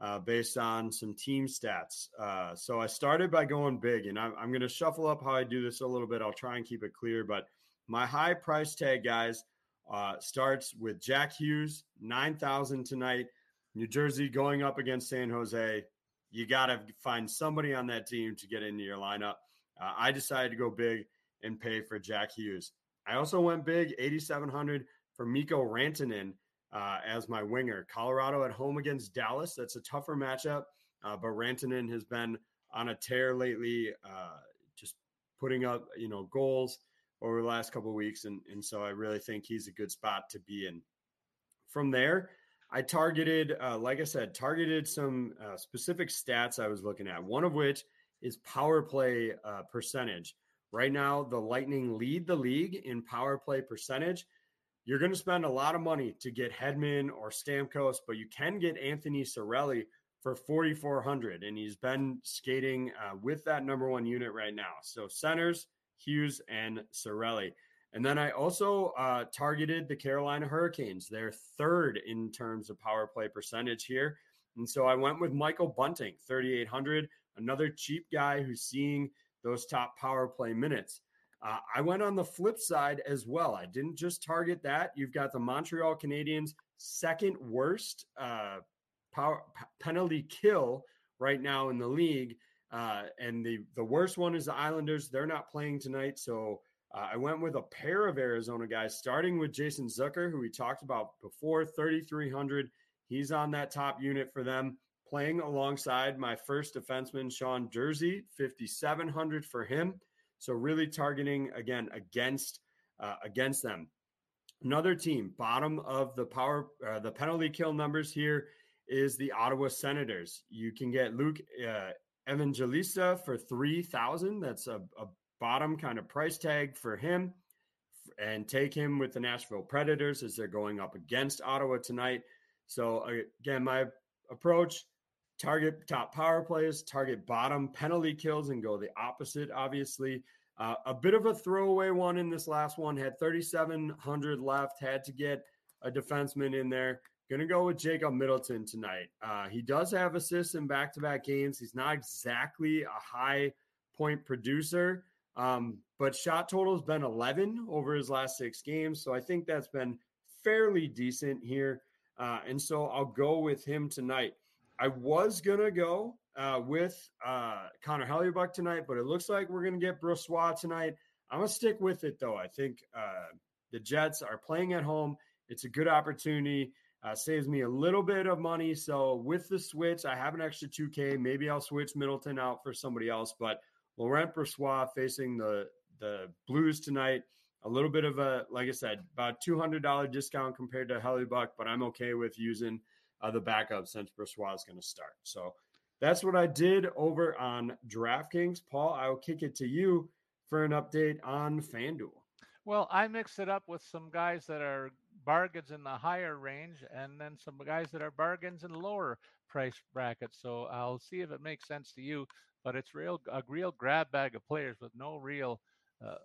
uh, based on some team stats. Uh, so I started by going big, and I'm, I'm going to shuffle up how I do this a little bit. I'll try and keep it clear, but my high price tag guys uh, starts with Jack Hughes, 9,000 tonight. New Jersey going up against San Jose. You got to find somebody on that team to get into your lineup. Uh, I decided to go big and pay for Jack Hughes. I also went big, 8,700 for Mikko Rantanen uh, as my winger. Colorado at home against Dallas. That's a tougher matchup, uh, but Rantanen has been on a tear lately, uh, just putting up you know goals over the last couple weeks, and and so I really think he's a good spot to be in. From there, I targeted, uh, like I said, targeted some uh, specific stats I was looking at. One of which is power play uh, percentage. Right now, the Lightning lead the league in power play percentage. You're going to spend a lot of money to get Hedman or Stamkos, but you can get Anthony Cirelli for 4,400, and he's been skating uh, with that number one unit right now. So centers, Hughes and Cirelli. And then I also uh, targeted the Carolina Hurricanes. They're third in terms of power play percentage here. And so I went with Michael Bunting, 3,800 another cheap guy who's seeing those top power play minutes. Uh, I went on the flip side as well. I didn't just target that. You've got the Montreal Canadiens second worst uh, power p- penalty kill right now in the league, uh, and the the worst one is the Islanders. They're not playing tonight, so uh, I went with a pair of Arizona guys, starting with Jason Zucker, who we talked about before, thirty three hundred. He's on that top unit for them playing alongside my first defenseman, Sean Durzi, 5,700 for him. So really targeting again against uh, against them. Another team, bottom of the power, uh, the penalty kill numbers here is the Ottawa Senators. You can get Luke uh, Evangelista for 3,000. That's a, a bottom kind of price tag for him and take him with the Nashville Predators as they're going up against Ottawa tonight. So again, my approach target top power plays, target bottom penalty kills, and go the opposite, obviously. Uh, a bit of a throwaway one in this last one, had 3,700 left, had to get a defenseman in there. Going to go with Jacob Middleton tonight. Uh, he does have assists in back to back games. He's not exactly a high point producer, um, but shot total has been 11 over his last six games. So I think that's been fairly decent here. Uh, and so I'll go with him tonight. I was to go uh, with uh, Connor Hellebuyck tonight, but it looks like we're to get Brossoit tonight. I'm to stick with it, though. I think uh, the Jets are playing at home. It's a good opportunity. Uh, saves me a little bit of money. So with the switch, I have an extra 2K. Maybe I'll switch Middleton out for somebody else. But Laurent Brossoit facing the the Blues tonight. A little bit of a, like I said, about $200 discount compared to Hellebuyck, but I'm okay with using uh, the backup since Brossoit is going to start. So that's what I did over on DraftKings. Paul, I will kick it to you for an update on FanDuel. Well, I mixed it up with some guys that are bargains in the higher range and then some guys that are bargains in lower price brackets. So I'll see if it makes sense to you. But it's real a real grab bag of players with no real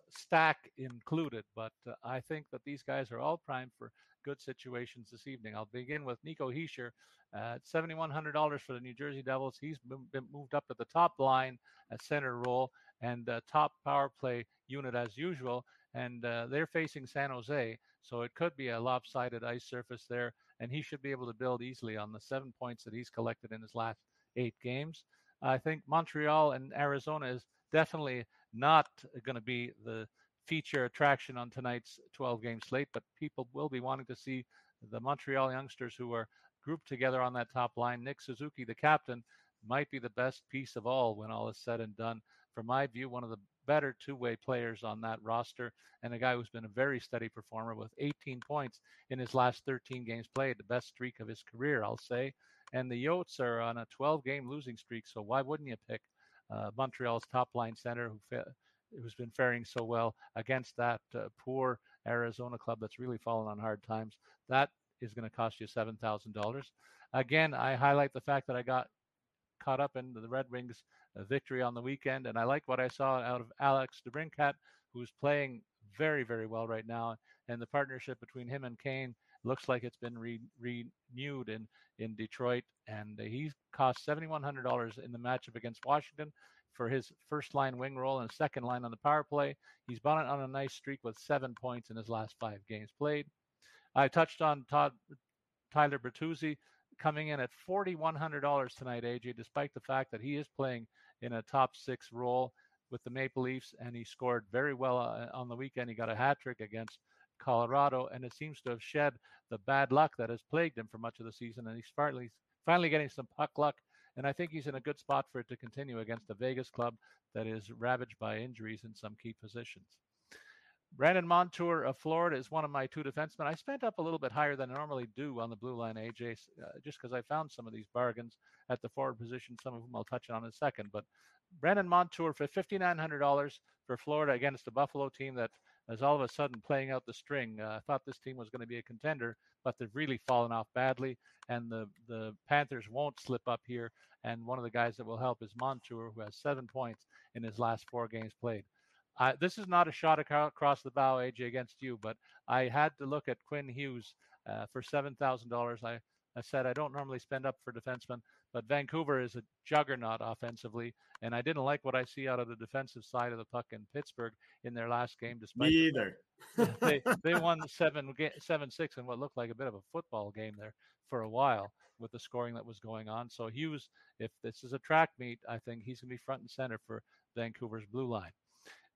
stack included. But uh, I think that these guys are all primed for good situations this evening. I'll begin with Nico Hischier at $7,100 for the New Jersey Devils. He's been moved up to the top line at center role and uh, top power play unit as usual. And uh, they're facing San Jose. So it could be a lopsided ice surface there, and he should be able to build easily on the seven points that he's collected in his last eight games. I think Montreal and Arizona is definitely not going to be the feature attraction on tonight's 12 game slate, but people will be wanting to see the Montreal youngsters who are grouped together on that top line. Nick Suzuki, the captain, might be the best piece of all when all is said and done. From my view, one of the better two-way players on that roster and a guy who's been a very steady performer with 18 points in his last 13 games played, the best streak of his career, I'll say. And the Yotes are on a 12-game losing streak, so why wouldn't you pick uh, Montreal's top-line center who fa- who's been faring so well against that uh, poor Arizona club that's really fallen on hard times? That is going to cost you $7,000. Again, I highlight the fact that I got caught up in the Red Wings victory on the weekend. And I like what I saw out of Alex DeBrincat, who's playing very, very well right now. And the partnership between him and Kane looks like it's been re- renewed in, in Detroit. And he cost $7,100 in the matchup against Washington for his first line wing role and second line on the power play. He's been on a nice streak with seven points in his last five games played. I touched on Todd Tyler Bertuzzi coming in at $4,100 tonight, AJ, despite the fact that he is playing in a top six role with the Maple Leafs, and he scored very well uh, on the weekend. He got a hat trick against Colorado, and it seems to have shed the bad luck that has plagued him for much of the season. And he's finally finally getting some puck luck, and I think he's in a good spot for it to continue against a Vegas club that is ravaged by injuries in some key positions. Brandon Montour of Florida is one of my two defensemen. I spent up a little bit higher than I normally do on the blue line, AJ, uh, just because I found some of these bargains at the forward position, some of whom I'll touch on in a second. But Brandon Montour for $5,900 for Florida against the Buffalo team that is all of a sudden playing out the string. Uh, I thought this team was going to be a contender, but they've really fallen off badly, and the, the Panthers won't slip up here. And one of the guys that will help is Montour, who has seven points in his last four games played. Uh, this is not a shot across the bow, AJ, against you, but I had to look at Quinn Hughes uh, for seven thousand dollars. I I said I don't normally spend up for defensemen, but Vancouver is a juggernaut offensively, and I didn't like what I see out of the defensive side of the puck in Pittsburgh in their last game. Despite Me either. they they won seven seven six in what looked like a bit of a football game there for a while with the scoring that was going on. So Hughes, if this is a track meet, I think he's going to be front and center for Vancouver's blue line.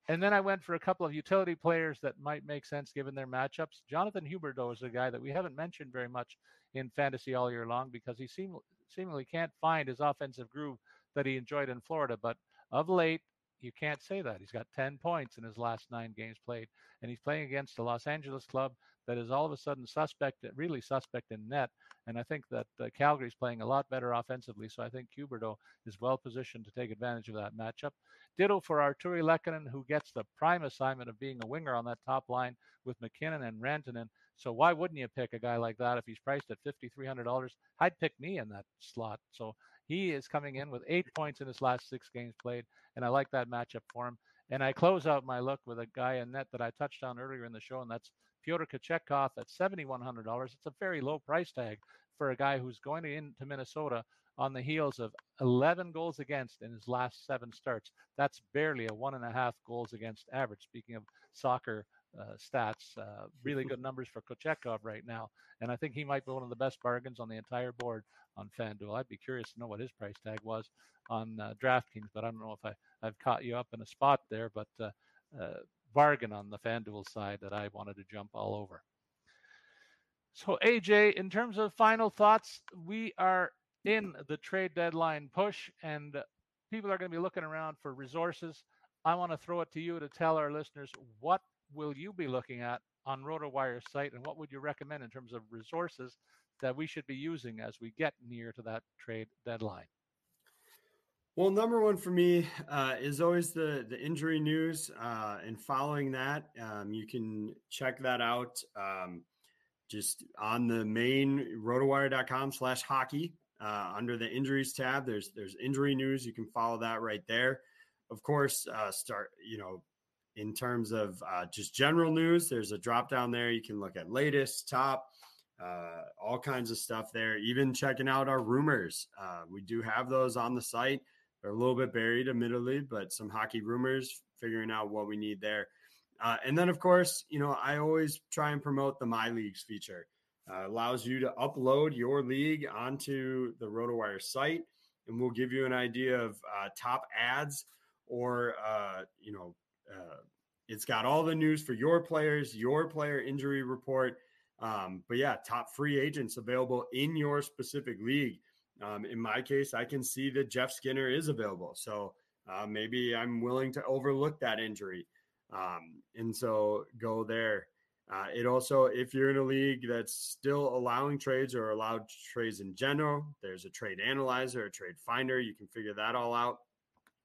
And then I went for a couple of utility players that might make sense given their matchups. Jonathan Huberdeau is a guy that we haven't mentioned very much in fantasy all year long because he seem, seemingly can't find his offensive groove that he enjoyed in Florida. But of late, you can't say that. He's got 10 points in his last nine games played, and he's playing against a Los Angeles club that is all of a sudden suspect, really suspect in net. And I think that uh, Calgary's playing a lot better offensively. So I think Huberdeau is well positioned to take advantage of that matchup. Ditto for Artturi Lehkonen, who gets the prime assignment of being a winger on that top line with MacKinnon and Rantanen. So why wouldn't you pick a guy like that if he's priced at $5,300? I'd pick me in that slot. So He is coming in with eight points in his last six games played, and I like that matchup for him. And I close out my look with a guy in net that I touched on earlier in the show, and that's Pyotr Kochetkov at $7,100. It's a very low price tag for a guy who's going into Minnesota on the heels of 11 goals against in his last seven starts. That's barely a one and a half goals against average. Speaking of soccer uh, stats, uh, really good numbers for Kochetkov right now. And I think he might be one of the best bargains on the entire board on FanDuel. I'd be curious to know what his price tag was on uh, DraftKings, but I don't know if I, I've caught you up in a spot there, but uh, uh, bargain on the FanDuel side that I wanted to jump all over. So, AJ, in terms of final thoughts, we are in the trade deadline push, and people are going to be looking around for resources. I want to throw it to you to tell our listeners what will you be looking at on RotoWire's site, and what would you recommend in terms of resources that we should be using as we get near to that trade deadline? Well, number one for me uh, is always the the injury news, uh, and following that, um, you can check that out um, just on the main rotowire.com slash hockey uh, under the injuries tab. There's there's injury news. You can follow that right there. Of course, uh, start you know in terms of uh, just general news. There's a drop down there. You can look at latest, top, uh, all kinds of stuff there. Even checking out our rumors. Uh, we do have those on the site. They're a little bit buried, admittedly, but some hockey rumors. Figuring out what we need there. Uh, and then, of course, you know, I always try and promote the My Leagues feature. Uh, allows you to upload your league onto the RotoWire site, and we'll give you an idea of uh, top ads or uh, you know uh, it's got all the news for your players, your player injury report. Um, but yeah, top free agents available in your specific league. Um, in my case, I can see that Jeff Skinner is available. So uh, maybe I'm willing to overlook that injury. Um, and so go there. Uh, it also, if you're in a league that's still allowing trades or allowed trades in general, there's a trade analyzer, a trade finder. You can figure that all out.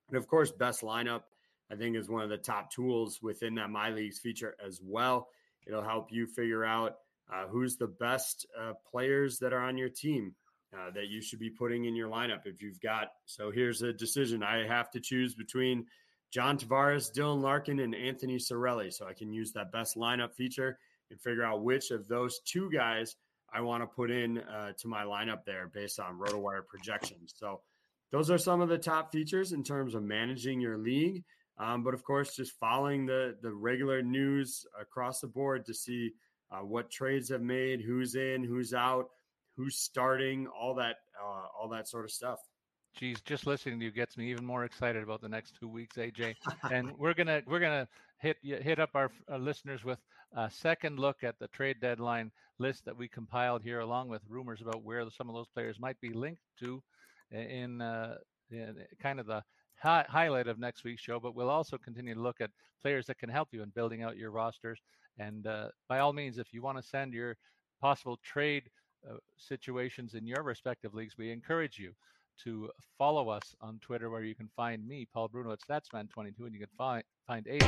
And of course, best lineup. I think is one of the top tools within that My Leagues feature as well. It'll help you figure out uh, who's the best uh, players that are on your team uh, that you should be putting in your lineup. If you've got, so here's a decision I have to choose between John Tavares, Dylan Larkin, and Anthony Cirelli. So I can use that best lineup feature and figure out which of those two guys I want to put in uh, to my lineup there based on RotoWire projections. So those are some of the top features in terms of managing your league. Um, but of course, just following the the regular news across the board to see uh, what trades have made, who's in, who's out, who's starting, all that uh, all that sort of stuff. Geez, just listening to you gets me even more excited about the next two weeks, AJ. and we're gonna we're gonna hit hit up our, our, listeners with a second look at the trade deadline list that we compiled here, along with rumors about where some of those players might be linked to in, uh, in kind of the hi- highlight of next week's show. But we'll also continue to look at players that can help you in building out your rosters. And uh, by all means, if you want to send your possible trade uh, situations in your respective leagues, we encourage you to follow us on Twitter, where you can find me, Paul Bruno at Statsman22, and you can find find A.